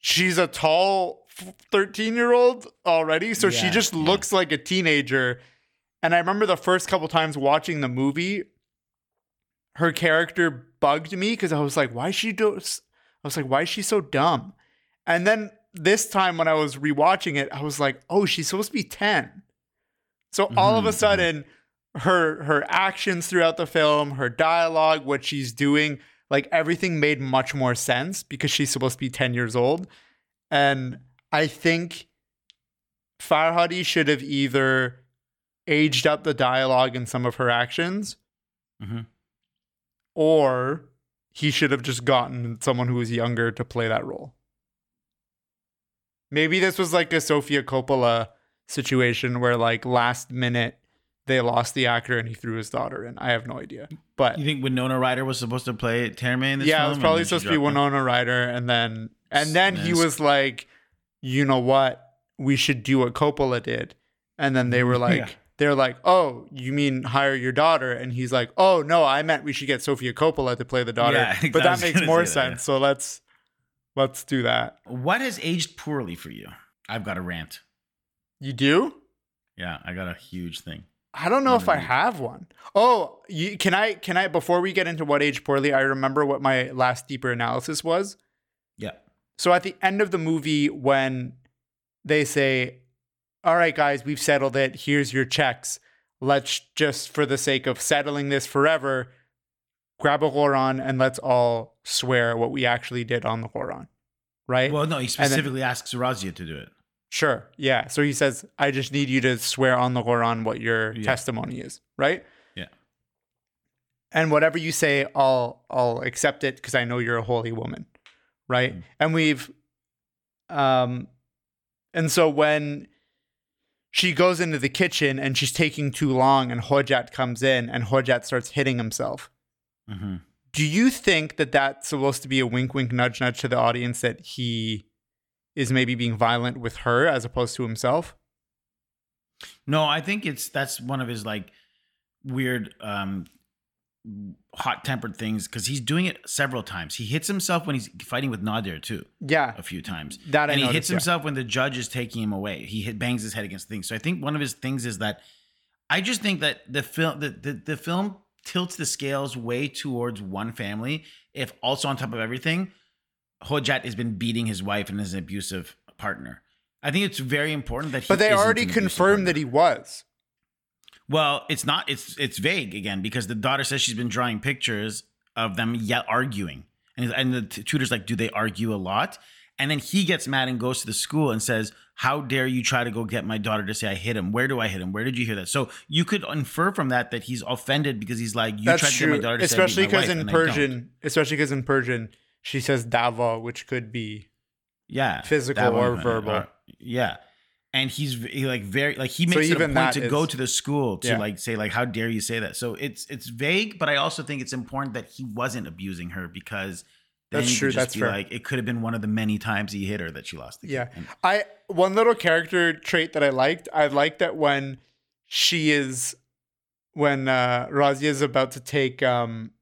Speaker 2: she's a tall 13 year old already. So she
Speaker 1: Yeah,
Speaker 2: just
Speaker 1: yeah.
Speaker 2: looks like a teenager. And I remember the first couple times watching the movie, her character bugged me because I was like, why is she do I was like, why is she so dumb? And then this time when I was rewatching it, I was like, oh, she's supposed to be 10. So all of a
Speaker 1: Mhm, mhm.
Speaker 2: sudden, her her actions throughout the film, her dialogue, what she's doing, like everything made much more sense because she's supposed to be 10 years old. And I think Farhadi should have either aged up the dialogue in some of her actions
Speaker 1: Mhm.
Speaker 2: or he should have just gotten someone who was younger to play that role. Maybe this was like a Sofia Coppola situation where like last minute they lost the actor and he threw his daughter in. I have no idea. But
Speaker 1: You think Winona Ryder was supposed to play Termeh in this
Speaker 2: yeah,
Speaker 1: film?
Speaker 2: it was probably supposed to be? Winona Ryder, and then and then he was like, you know what, we should do what Coppola did, and then they were like,
Speaker 1: Yeah.
Speaker 2: they're like, oh, you mean hire your daughter, and he's like, oh no, I meant we should get Sofia Coppola to play the daughter,
Speaker 1: Yeah,
Speaker 2: but that makes more
Speaker 1: that,
Speaker 2: sense. So let's let's do that.
Speaker 1: What has aged poorly for you? I've got a rant.
Speaker 2: You do?
Speaker 1: Yeah, I got a huge thing.
Speaker 2: I don't know if I
Speaker 1: Mm.
Speaker 2: have one. Oh, you, can I? Can I? Before we get into what age poorly, I remember what my last deeper analysis was.
Speaker 1: Yeah.
Speaker 2: So at the end of the movie, when they say, All right, guys, we've settled it. Here's your checks. Let's just, for the sake of settling this forever, grab a Quran and let's all swear what we actually did on the Quran. Right?
Speaker 1: Well, no, he
Speaker 2: And then-
Speaker 1: specifically asks Razia to do it.
Speaker 2: Sure. Yeah. So he says, I just need you to swear on the Quran what your
Speaker 1: Yeah.
Speaker 2: testimony is, right?
Speaker 1: Yeah.
Speaker 2: And whatever you say, I'll I'll accept it because I know you're a holy woman, right?
Speaker 1: Mm.
Speaker 2: And we've um and so when she goes into the kitchen and she's taking too long and Hojat comes in and Hojat starts hitting himself.
Speaker 1: hmm
Speaker 2: Do you think that that's supposed to be a wink wink nudge nudge to the audience that he is maybe being violent with her as opposed to himself?
Speaker 1: No, I think it's that's one of his like weird um hot tempered things because he's doing it several times. He hits himself when he's fighting with Nader too,
Speaker 2: Yeah.
Speaker 1: a few times.
Speaker 2: That I
Speaker 1: and he
Speaker 2: noticed,
Speaker 1: hits
Speaker 2: yeah.
Speaker 1: himself when the judge is taking him away. He hit, bangs his head against things. So I think one of his things is that I just think that the film the, the, the film tilts the scales way towards one family. If also on top of everything, Hojat has been beating his wife and is an abusive partner. I think it's very important that he
Speaker 2: But they already confirmed that he was.
Speaker 1: Well, it's not. It's it's vague again because the daughter says she's been drawing pictures of them yet arguing, and and the tutor's like, "Do they argue a lot?" And then he gets mad and goes to the school and says, "How dare you try to go get my daughter to say I hit him? Where do I hit him? Where did you hear that?" So you could infer from that that he's offended because he's like, "You
Speaker 2: That's
Speaker 1: tried to
Speaker 2: true.
Speaker 1: get my daughter to say I beat
Speaker 2: especially
Speaker 1: my
Speaker 2: because
Speaker 1: wife,
Speaker 2: in
Speaker 1: and I don't."
Speaker 2: Persian, especially because in Persian, she says dava, which could be
Speaker 1: yeah,
Speaker 2: physical or verbal.
Speaker 1: uh, yeah. And he's he like very like he
Speaker 2: So
Speaker 1: makes it a point to go to the school to
Speaker 2: Yeah.
Speaker 1: like say like how dare you say that. So it's it's vague, but I also think it's important that he wasn't abusing her because then
Speaker 2: That's true,
Speaker 1: just
Speaker 2: that's
Speaker 1: be
Speaker 2: fair.
Speaker 1: like it could have been one of the many times he hit her that she lost the.
Speaker 2: Yeah. I one little character trait that I liked. I liked that when she is when uh Razia is about to take um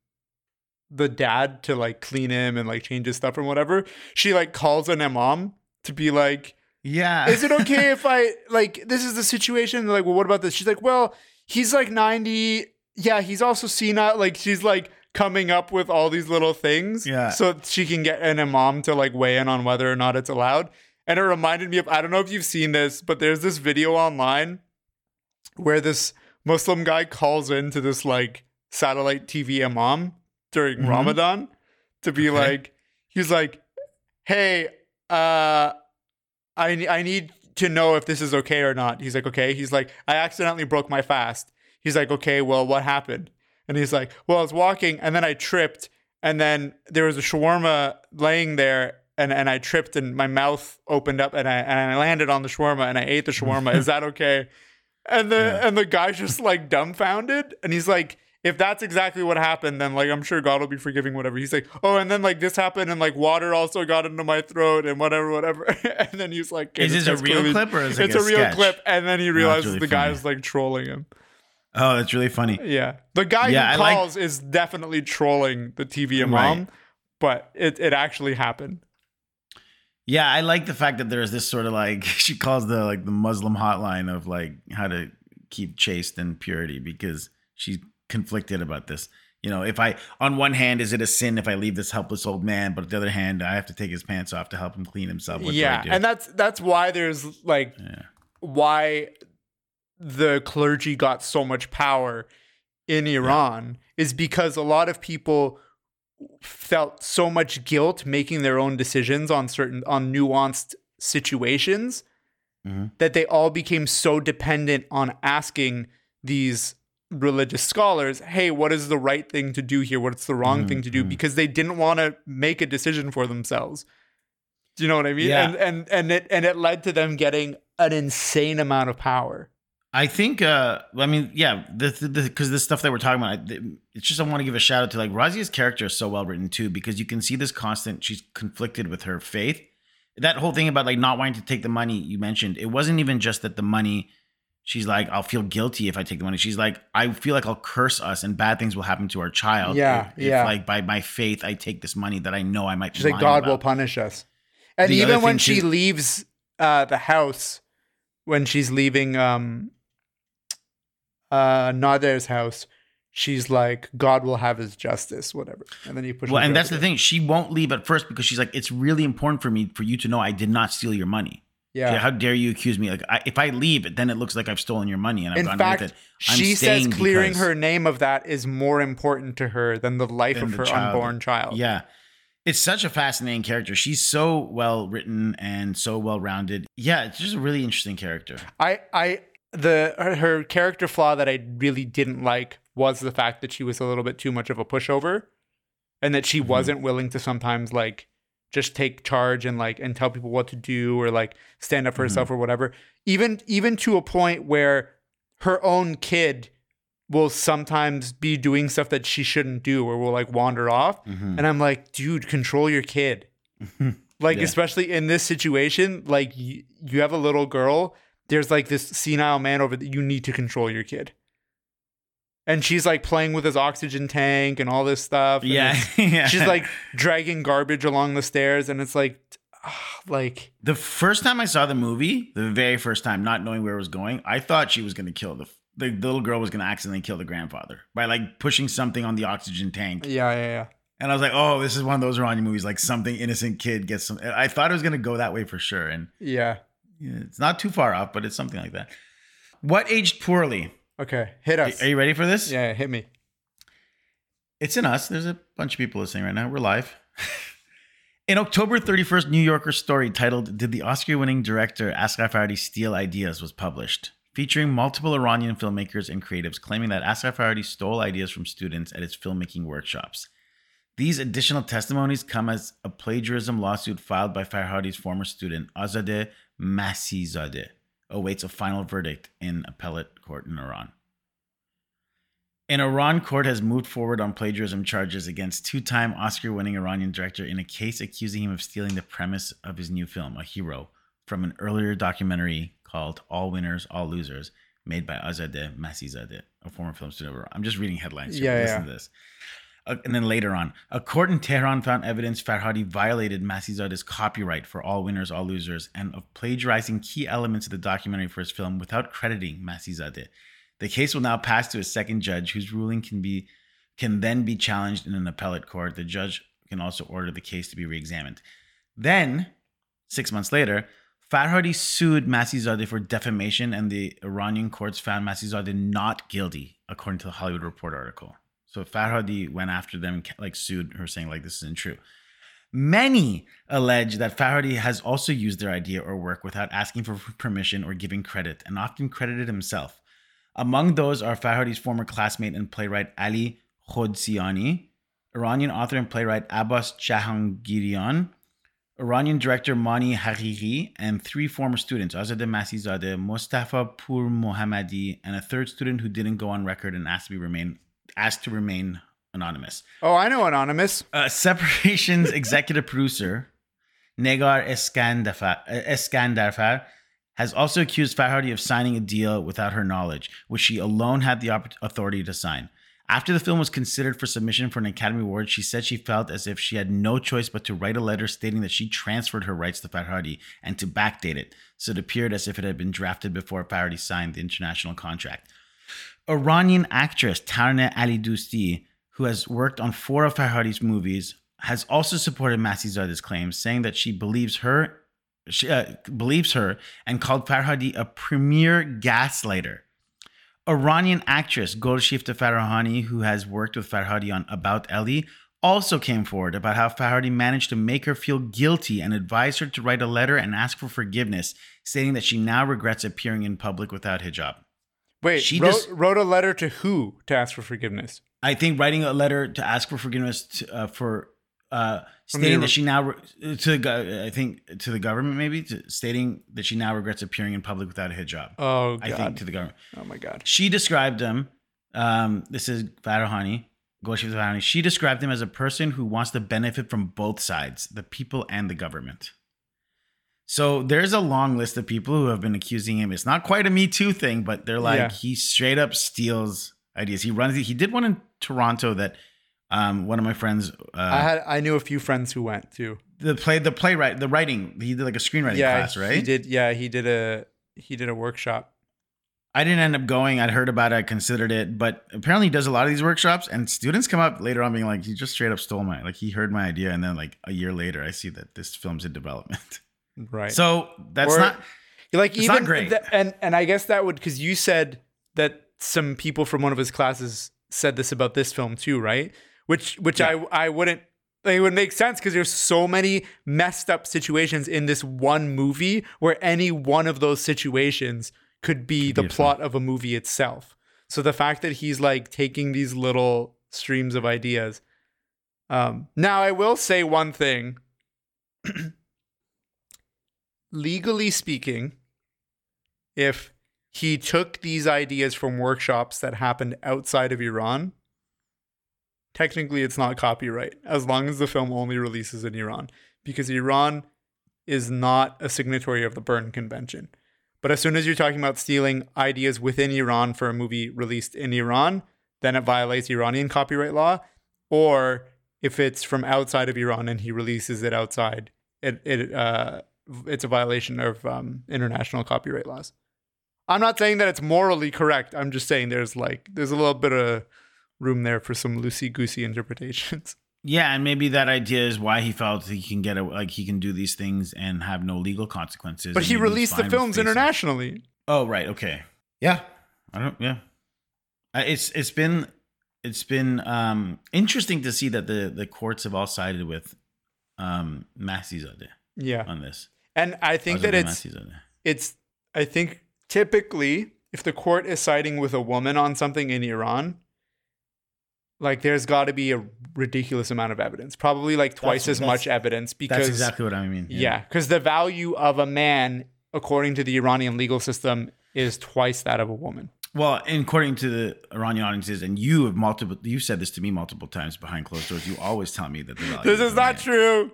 Speaker 2: the dad to like clean him and like change his stuff and whatever, she like calls an imam to be like,
Speaker 1: yeah.
Speaker 2: is it okay if I like this is the situation? They're like, well, what about this? She's like, well, he's like 90. yeah, he's also seen senile. Like she's like coming up with all these little things,
Speaker 1: Yeah.
Speaker 2: so she can get an imam to like weigh in on whether or not it's allowed. And it reminded me of I don't know if you've seen this, but there's this video online where this Muslim guy calls into this like satellite TV imam during
Speaker 1: Mhm.
Speaker 2: Ramadan to be
Speaker 1: Okay.
Speaker 2: like, he's like, hey, uh, I I need to know if this is okay or not. He's like, okay. He's like, I accidentally broke my fast. He's like, okay, well, what happened? And he's like, well, I was walking and then I tripped and then there was a shawarma laying there and, and I tripped and my mouth opened up and I and I landed on the shawarma and I ate the shawarma. is that okay? And the
Speaker 1: Yeah.
Speaker 2: and the guy's just like dumbfounded and he's like, if that's exactly what happened, then like I'm sure God will be forgiving whatever. He's like, oh, and then like this happened and like water also got into my throat and whatever, whatever. and then he's like, okay,
Speaker 1: Is this a real
Speaker 2: clearly-
Speaker 1: clip or is it
Speaker 2: it's
Speaker 1: like
Speaker 2: a
Speaker 1: a
Speaker 2: real clip? And then he realizes
Speaker 1: really
Speaker 2: the
Speaker 1: funny.
Speaker 2: guy's like trolling him.
Speaker 1: Oh, that's really funny.
Speaker 2: Yeah, the guy
Speaker 1: Yeah, I
Speaker 2: who
Speaker 1: like-
Speaker 2: calls is definitely trolling the TV imam,
Speaker 1: Right.
Speaker 2: but it it actually happened.
Speaker 1: Yeah, I like the fact that there's this sort of like she calls the like the Muslim hotline of like how to keep chaste and purity because she's conflicted about this. You know, if I on one hand, is it a sin if I leave this helpless old man, but on the other hand, I have to take his pants off to help him clean himself. What
Speaker 2: yeah,
Speaker 1: do?
Speaker 2: and that's that's why there's like
Speaker 1: Yeah.
Speaker 2: why the clergy got so much power in Iran is because a lot of people felt so much guilt making their own decisions on certain on nuanced situations
Speaker 1: Mhm.
Speaker 2: that they all became so dependent on asking these religious scholars, "Hey, what is the right thing to do here? What's the wrong thing to do?"
Speaker 1: Mhm.
Speaker 2: because they didn't want to make a decision for themselves. Do you know what I mean?
Speaker 1: Yeah.
Speaker 2: And and and it and it led to them getting an insane amount of power.
Speaker 1: I think, uh, I mean, yeah, the because this stuff that we're talking about, I- it's just I want to give a shout out to like Razia's character is so well written too because you can see this constant. She's conflicted with her faith. That whole thing about like not wanting to take the money you mentioned, it wasn't even just that the money. She's like, I'll feel guilty if I take the money. She's like, I feel like I'll curse us and bad things will happen to our child.
Speaker 2: Yeah,
Speaker 1: if,
Speaker 2: yeah.
Speaker 1: If like by my faith, I take this money that I know I might.
Speaker 2: She's like, God will punish us. And
Speaker 1: The
Speaker 2: even when she
Speaker 1: too-
Speaker 2: leaves uh, the house, when she's leaving um, uh, Nader's house, she's like, God will have his justice, whatever. And then you push.
Speaker 1: Well, and that's the thing. She won't leave at first because she's like, it's really important for me for you to know I did not steal your money.
Speaker 2: Yeah.
Speaker 1: How dare you accuse me? Like, I, if I leave, then it looks like I've stolen your money and I've
Speaker 2: In
Speaker 1: gone
Speaker 2: fact,
Speaker 1: with it. I'm
Speaker 2: she says clearing her name of that is more important to her than the life
Speaker 1: than
Speaker 2: of
Speaker 1: the
Speaker 2: her
Speaker 1: child.
Speaker 2: unborn child.
Speaker 1: Yeah. It's such a fascinating character. She's so well written and so well rounded. Yeah, it's just a really interesting character.
Speaker 2: I, I, the her, her character flaw that I really didn't like was the fact that she was a little bit too much of a pushover, and that she mm-hmm. wasn't willing to sometimes like just take charge and like and tell people what to do or like stand up for mm-hmm. herself or whatever. Even even to a point where her own kid will sometimes be doing stuff that she shouldn't do or will like wander off, mm-hmm. and I'm like, dude, control your kid. Like,
Speaker 1: Yeah.
Speaker 2: especially in this situation, like you, you have a little girl, there's like this senile man over that you need to control your kid. And she's like playing with his oxygen tank and all this stuff. and
Speaker 1: Yeah. yeah.
Speaker 2: She's like dragging garbage along the stairs, and it's like, ah, like,
Speaker 1: the first time I saw the movie, the very first time, not knowing where it was going, I thought she was going to kill the, the little girl was going to accidentally kill the grandfather by like pushing something on the oxygen tank.
Speaker 2: yeah, yeah, yeah.
Speaker 1: And I was like, oh, this is one of those Iranian movies, like something innocent kid gets some. I thought it was going to go that way for sure. And
Speaker 2: Yeah.
Speaker 1: yeah, it's not too far off, but it's something like that. What aged poorly?
Speaker 2: Okay, hit us.
Speaker 1: Are you ready for this?
Speaker 2: Yeah, hit me.
Speaker 1: It's in us. There's a bunch of people listening right now. We're live. In October 31st, New Yorker story titled Did the Oscar winning director Asghar Farhadi Steal Ideas was published, featuring multiple Iranian filmmakers and creatives claiming that Asghar Farhadi stole ideas from students at his filmmaking workshops. These additional testimonies come as a plagiarism lawsuit filed by Farhadi's former student Azadeh Masihzadeh awaits a final verdict in appellate court in Iran. An Iran court has moved forward on plagiarism charges against two time Oscar winning Iranian director in a case accusing him of stealing the premise of his new film, A Hero, from an earlier documentary called All Winners, All Losers, made by Azadeh Masihzadeh, a former film student. I'm just reading headlines here.
Speaker 2: Yeah,
Speaker 1: but Listen
Speaker 2: yeah.
Speaker 1: to this. Uh, and then later on, a court in Tehran found evidence Farhadi violated Masihzadeh's copyright for All Winners, All Losers and of plagiarizing key elements of the documentary for his film without crediting Masihzadeh. The case will now pass to a second judge whose ruling can be can then be challenged in an appellate court. The judge can also order the case to be re-examined. Then, six months later, Farhadi sued Masihzadeh for defamation, and the Iranian courts found Masihzadeh not guilty, according to the Hollywood Report article. So Farhadi went after them and like sued her, saying like this isn't true. Many allege that Farhadi has also used their idea or work without asking for permission or giving credit, and often credited himself. Among those are Farhadi's former classmate and playwright Ali Khodsiani, Iranian author and playwright Abbas Jahangirian, Iranian director Mani Haghighi, and three former students, Azadeh Masihzadeh, Mustafa Pur Mohammadi, and a third student who didn't go on record and asked to be remain asked to remain anonymous.
Speaker 2: Oh, I know Anonymous.
Speaker 1: Uh, Separation's executive producer, Negar Eskandarfar, has also accused Farhadi of signing a deal without her knowledge, which she alone had the authority to sign. After the film was considered for submission for an Academy Award, she said she felt as if she had no choice but to write a letter stating that she transferred her rights to Farhadi and to backdate it, so it appeared as if it had been drafted before Farhadi signed the international contract. Iranian actress Taraneh Alidoosti, who has worked on four of Farhadi's movies, has also supported Masihzadeh's claims, saying that she believes her, she uh, believes her, and called Farhadi a premier gaslighter. Iranian actress Golshifteh Farahani, who has worked with Farhadi on About Ellie, also came forward about how Farhadi managed to make her feel guilty and advised her to write a letter and ask for forgiveness, stating that she now regrets appearing in public without hijab.
Speaker 2: Wait,
Speaker 1: She
Speaker 2: wrote,
Speaker 1: just-
Speaker 2: wrote a letter to who to ask for forgiveness?
Speaker 1: I think writing a letter to ask for forgiveness to, uh, for uh, stating that she now re- to the I think to the government maybe to, stating that she now regrets appearing in public without a hijab.
Speaker 2: Oh,
Speaker 1: I think
Speaker 2: God.
Speaker 1: to the government.
Speaker 2: Oh my God.
Speaker 1: She described him. Um, this is Farahani. Farahani. She described him as a person who wants to benefit from both sides, the people and the government. So there's a long list of people who have been accusing him. It's not quite a Me Too thing, but they're like
Speaker 2: Yeah.
Speaker 1: he straight up steals ideas. He runs. He did one in Toronto that um, one of my friends. Uh,
Speaker 2: I had I knew a few friends who went too.
Speaker 1: the play, the playwright, the writing. He did like a screenwriting
Speaker 2: yeah,
Speaker 1: class, right?
Speaker 2: He did. Yeah, he did a he did a workshop.
Speaker 1: I didn't end up going. I'd heard about it. I considered it, but apparently he does a lot of these workshops, and students come up later on being like, "He just straight up stole my like he heard my idea," and then like a year later, I see that this film's in development.
Speaker 2: Right.
Speaker 1: So that's
Speaker 2: Or-
Speaker 1: not
Speaker 2: like even
Speaker 1: not great.
Speaker 2: th- and and I guess that would because you said that some people from one of his classes said this about this film too, right? Which which I I wouldn't. It would make sense because there's so many messed up situations in this one movie where any one of those situations could be the
Speaker 1: be
Speaker 2: plot of a movie itself. So the fact that he's like taking these little streams of ideas. Um, now I will say one thing. Legally speaking, if he took these ideas from workshops that happened outside of Iran, technically it's not copyright as long as the film only releases in Iran because Iran is not a signatory of the Berne Convention. But as soon as you're talking about stealing ideas within Iran for a movie released in Iran, then it violates Iranian copyright law. Or if it's from outside of Iran and he releases it outside, it, it uh, it's a violation of um, international copyright laws. I'm not saying that it's morally correct. I'm just saying there's like there's a little bit of room there for some loosey goosey interpretations.
Speaker 1: yeah, and maybe that idea is why he felt he can get a, like he can do these things and have no legal consequences.
Speaker 2: But he released the films
Speaker 1: facing-
Speaker 2: internationally.
Speaker 1: Oh right, okay, yeah. I don't. Yeah, Uh, it's it's been it's been um interesting to see that the the courts have all sided with um Masihzadeh
Speaker 2: Yeah.
Speaker 1: on this.
Speaker 2: And I think that it's it's I think typically if the court is siding with a woman on something in Iran, like there's got to be a ridiculous amount of evidence, probably like twice
Speaker 1: That's-
Speaker 2: as much evidence because
Speaker 1: That's exactly what I mean.
Speaker 2: yeah, because the value of a man according to the Iranian legal system is twice that of a woman.
Speaker 1: Well, and according to the Iranian audiences, and you have multiple, you've said this to me multiple times behind closed doors. You always tell me that the value
Speaker 2: This is not
Speaker 1: man-
Speaker 2: true.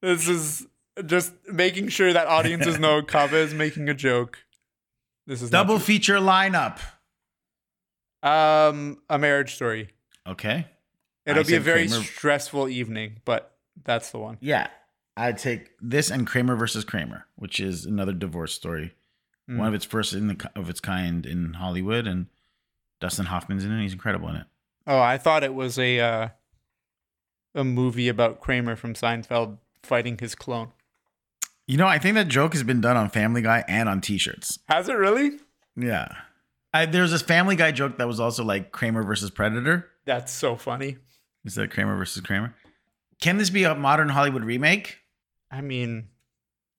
Speaker 2: This is just making sure that audiences know Kaveh is making a joke. This is
Speaker 1: Double feature lineup.
Speaker 2: Um, a marriage story.
Speaker 1: Okay.
Speaker 2: It'll
Speaker 1: I
Speaker 2: be a very
Speaker 1: Kramer-
Speaker 2: stressful evening, but that's the one.
Speaker 1: Yeah, I'd take this and Kramer versus Kramer, which is another divorce story,
Speaker 2: Mm.
Speaker 1: one of its first in the of its kind in Hollywood, and Dustin Hoffman's in it. He's incredible in it.
Speaker 2: Oh, I thought it was a uh, a movie about Kramer from Seinfeld fighting his clone.
Speaker 1: You know, I think that joke has been done on Family Guy and on T-shirts.
Speaker 2: Has it really?
Speaker 1: Yeah. I, there's this Family Guy joke that was also like Kramer versus Predator.
Speaker 2: That's so funny.
Speaker 1: Is that Kramer versus Kramer? Can this be a modern Hollywood remake?
Speaker 2: I mean,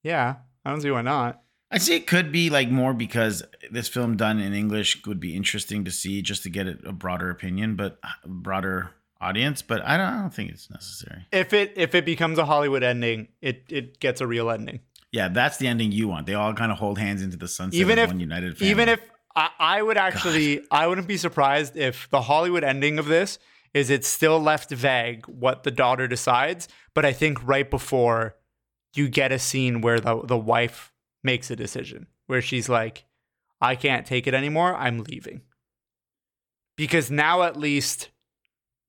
Speaker 2: yeah, I don't see why not.
Speaker 1: I see it could be like more because this film done in English would be interesting to see just to get a, a broader opinion, but uh, broader audience. But I don't, I don't think it's necessary.
Speaker 2: If it if it becomes a Hollywood ending, it it gets a real ending.
Speaker 1: Yeah, that's the ending you want. They all kind of hold hands into the sunset.
Speaker 2: Even if
Speaker 1: one united family.
Speaker 2: even if I, I would actually I wouldn't be surprised if the Hollywood ending of this is it's still left vague what the daughter decides, but I think right before you get a scene where the the wife makes a decision where she's like, I can't take it anymore, I'm leaving. Because now at least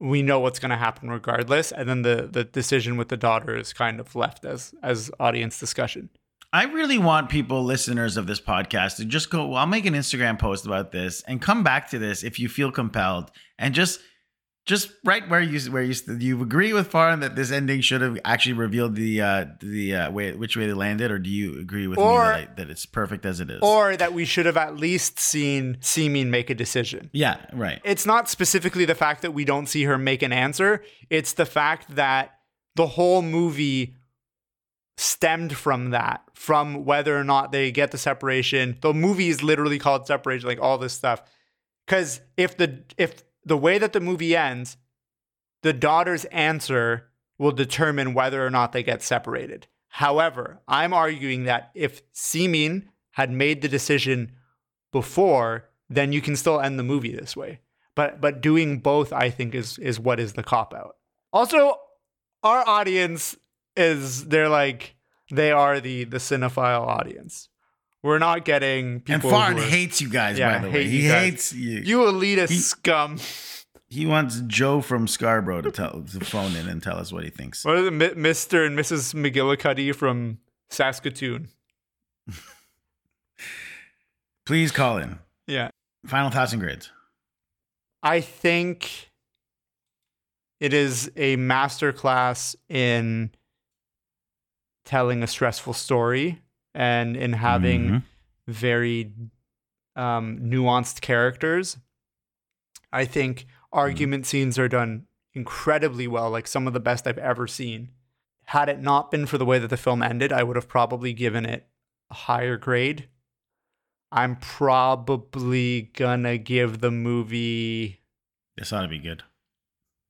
Speaker 2: we know what's going to happen regardless and then the the decision with the daughter is kind of left as as audience discussion.
Speaker 1: I really want people, listeners of this podcast, to just go. Well, I'll make an Instagram post about this and come back to this if you feel compelled, and just, just right where you where you you agree with Farhan that this ending should have actually revealed the uh the uh, way which way they landed, or do you agree with
Speaker 2: Or-
Speaker 1: me that, I, that it's perfect as it is?
Speaker 2: Or that we should have at least seen Simin make a decision.
Speaker 1: yeah, right.
Speaker 2: It's not specifically the fact that we don't see her make an answer, it's the fact that the whole movie stemmed from that, from whether or not they get the separation. The movie is literally called separation, like all this stuff. Cause if the if the way that the movie ends, the daughter's answer will determine whether or not they get separated. However, I'm arguing that if Simin had made the decision before, then you can still end the movie this way. But but doing both, I think, is is what is the cop out. Also, our audience is they're like they are the the cinephile audience. We're not getting
Speaker 1: And
Speaker 2: people. Who are-
Speaker 1: hates you guys.
Speaker 2: Yeah,
Speaker 1: by the way, he hates you.
Speaker 2: you elitist
Speaker 1: He-
Speaker 2: scum.
Speaker 1: He wants Joe from Scarborough to tell to phone in and tell us what he thinks.
Speaker 2: What is it, Mr. and Mrs. McGillicuddy from Saskatoon?
Speaker 1: Please call in.
Speaker 2: Yeah.
Speaker 1: Final thoughts and grades.
Speaker 2: I think it is a masterclass in telling a stressful story and in having
Speaker 1: Mhm.
Speaker 2: very um, nuanced characters. I think argument scenes are done incredibly well, like some of the best I've ever seen. Had it not been for the way that the film ended, I would have probably given it a higher grade. I'm probably gonna give the movie
Speaker 1: This ought to be good.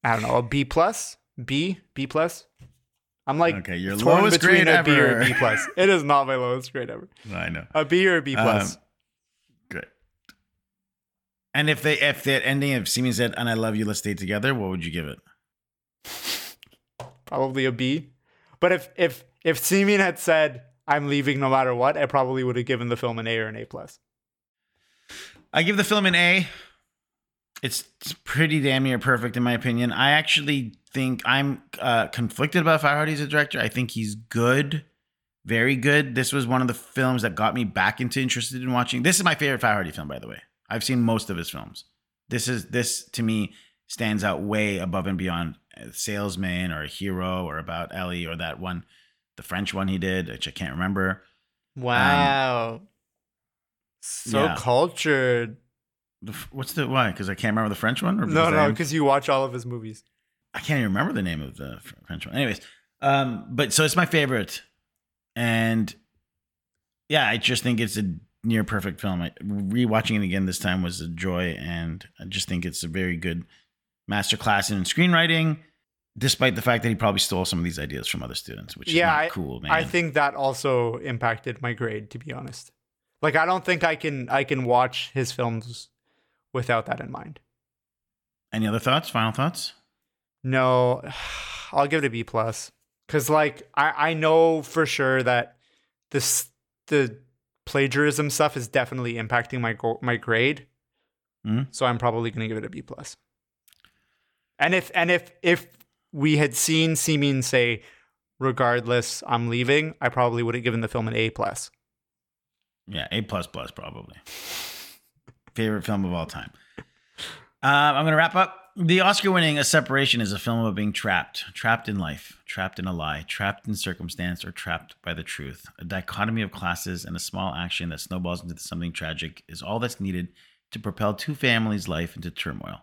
Speaker 2: I don't know, a B plus, B, B plus. I'm like
Speaker 1: Okay, your lowest grade
Speaker 2: a B or
Speaker 1: ever.
Speaker 2: a B plus. It is not my lowest grade ever.
Speaker 1: I know.
Speaker 2: A B or a B plus.
Speaker 1: Um, Good. And if they if that ending of Simin said "and I love you, let's stay together," what would you give it?
Speaker 2: probably a B. But if if if Simin had said I'm leaving no matter what, I probably would have given the film an A or an A plus.
Speaker 1: I give the film an A. It's pretty damn near perfect in my opinion. I actually think I'm uh, conflicted about Farhadi as a director. I think he's good, very good. This was one of the films that got me back into interested in watching. This is my favorite Farhadi film, by the way. I've seen most of his films. This is this to me stands out way above and beyond a Salesman or a Hero or About Ellie or that one, the French one he did, which I can't remember.
Speaker 2: Wow. so
Speaker 1: yeah.
Speaker 2: cultured.
Speaker 1: The, what's the why? Because I can't remember the French one. Or
Speaker 2: No, no, because you watch all of his movies.
Speaker 1: I can't even remember the name of the French one. Anyways, um, but so it's my favorite, and yeah, I just think it's a near perfect film. I, rewatching it again this time was a joy, and I just think it's a very good masterclass in screenwriting. Despite the fact that he probably stole some of these ideas from other students, which
Speaker 2: yeah,
Speaker 1: is not
Speaker 2: I,
Speaker 1: cool, man.
Speaker 2: I think that also impacted my grade, to be honest. Like, I don't think I can I can watch his films without that in mind.
Speaker 1: Any other thoughts? Final thoughts?
Speaker 2: No, I'll give it a B plus because, like, I I know for sure that this the plagiarism stuff is definitely impacting my go- my grade.
Speaker 1: Mhm.
Speaker 2: So I'm probably gonna give it a B plus. And if and if if we had seen Simin say, regardless, I'm leaving, I probably would have given the film an A plus.
Speaker 1: Yeah, A plus plus probably. Favorite film of all time. Uh, I'm going to wrap up. The Oscar winning A Separation is a film about being trapped, trapped in life, trapped in a lie, trapped in circumstance, or trapped by the truth. A dichotomy of classes and a small action that snowballs into something tragic is all that's needed to propel two families' life into turmoil.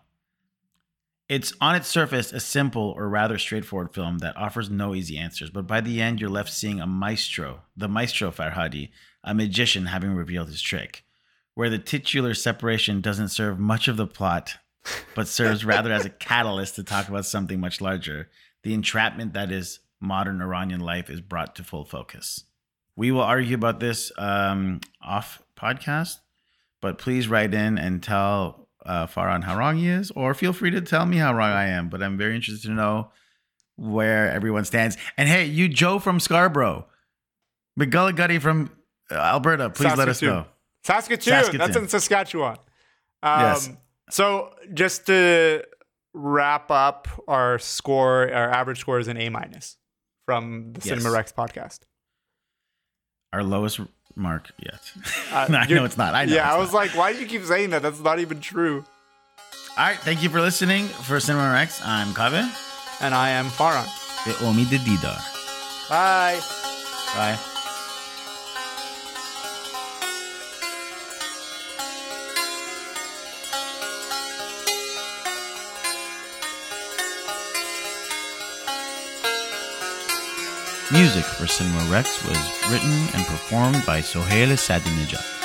Speaker 1: It's on its surface a simple or rather straightforward film that offers no easy answers, but by the end, you're left seeing a maestro, the maestro Farhadi, a magician having revealed his trick, where the titular separation doesn't serve much of the plot but serves rather as a catalyst to talk about something much larger. The entrapment that is modern Iranian life is brought to full focus. We will argue about this um, off podcast, but please write in and tell uh, Farhan how wrong he is, or feel free to tell me how wrong I am. But I'm very interested to know where everyone stands. And hey, you Joe from Scarborough, McGulligutty from uh, Alberta, please let us know.
Speaker 2: Saskatoon.
Speaker 1: Saskatoon.
Speaker 2: That's in Saskatchewan. Um,
Speaker 1: Yes.
Speaker 2: So just to wrap up our score, our average score is an A minus from the
Speaker 1: Yes.
Speaker 2: Cinema Rex podcast.
Speaker 1: Our lowest mark yet.
Speaker 2: Uh,
Speaker 1: No, I know it's not. I know.
Speaker 2: yeah, I was
Speaker 1: not.
Speaker 2: like, why do you keep saying that? That's not even true.
Speaker 1: All right, thank you for listening. For Cinema Rex, I'm Kaveh.
Speaker 2: And I am Farhan.
Speaker 1: Ve Omid Didar.
Speaker 2: Bye.
Speaker 1: Bye. Music for Cinema Rex was written and performed by Sohail Sadinejad.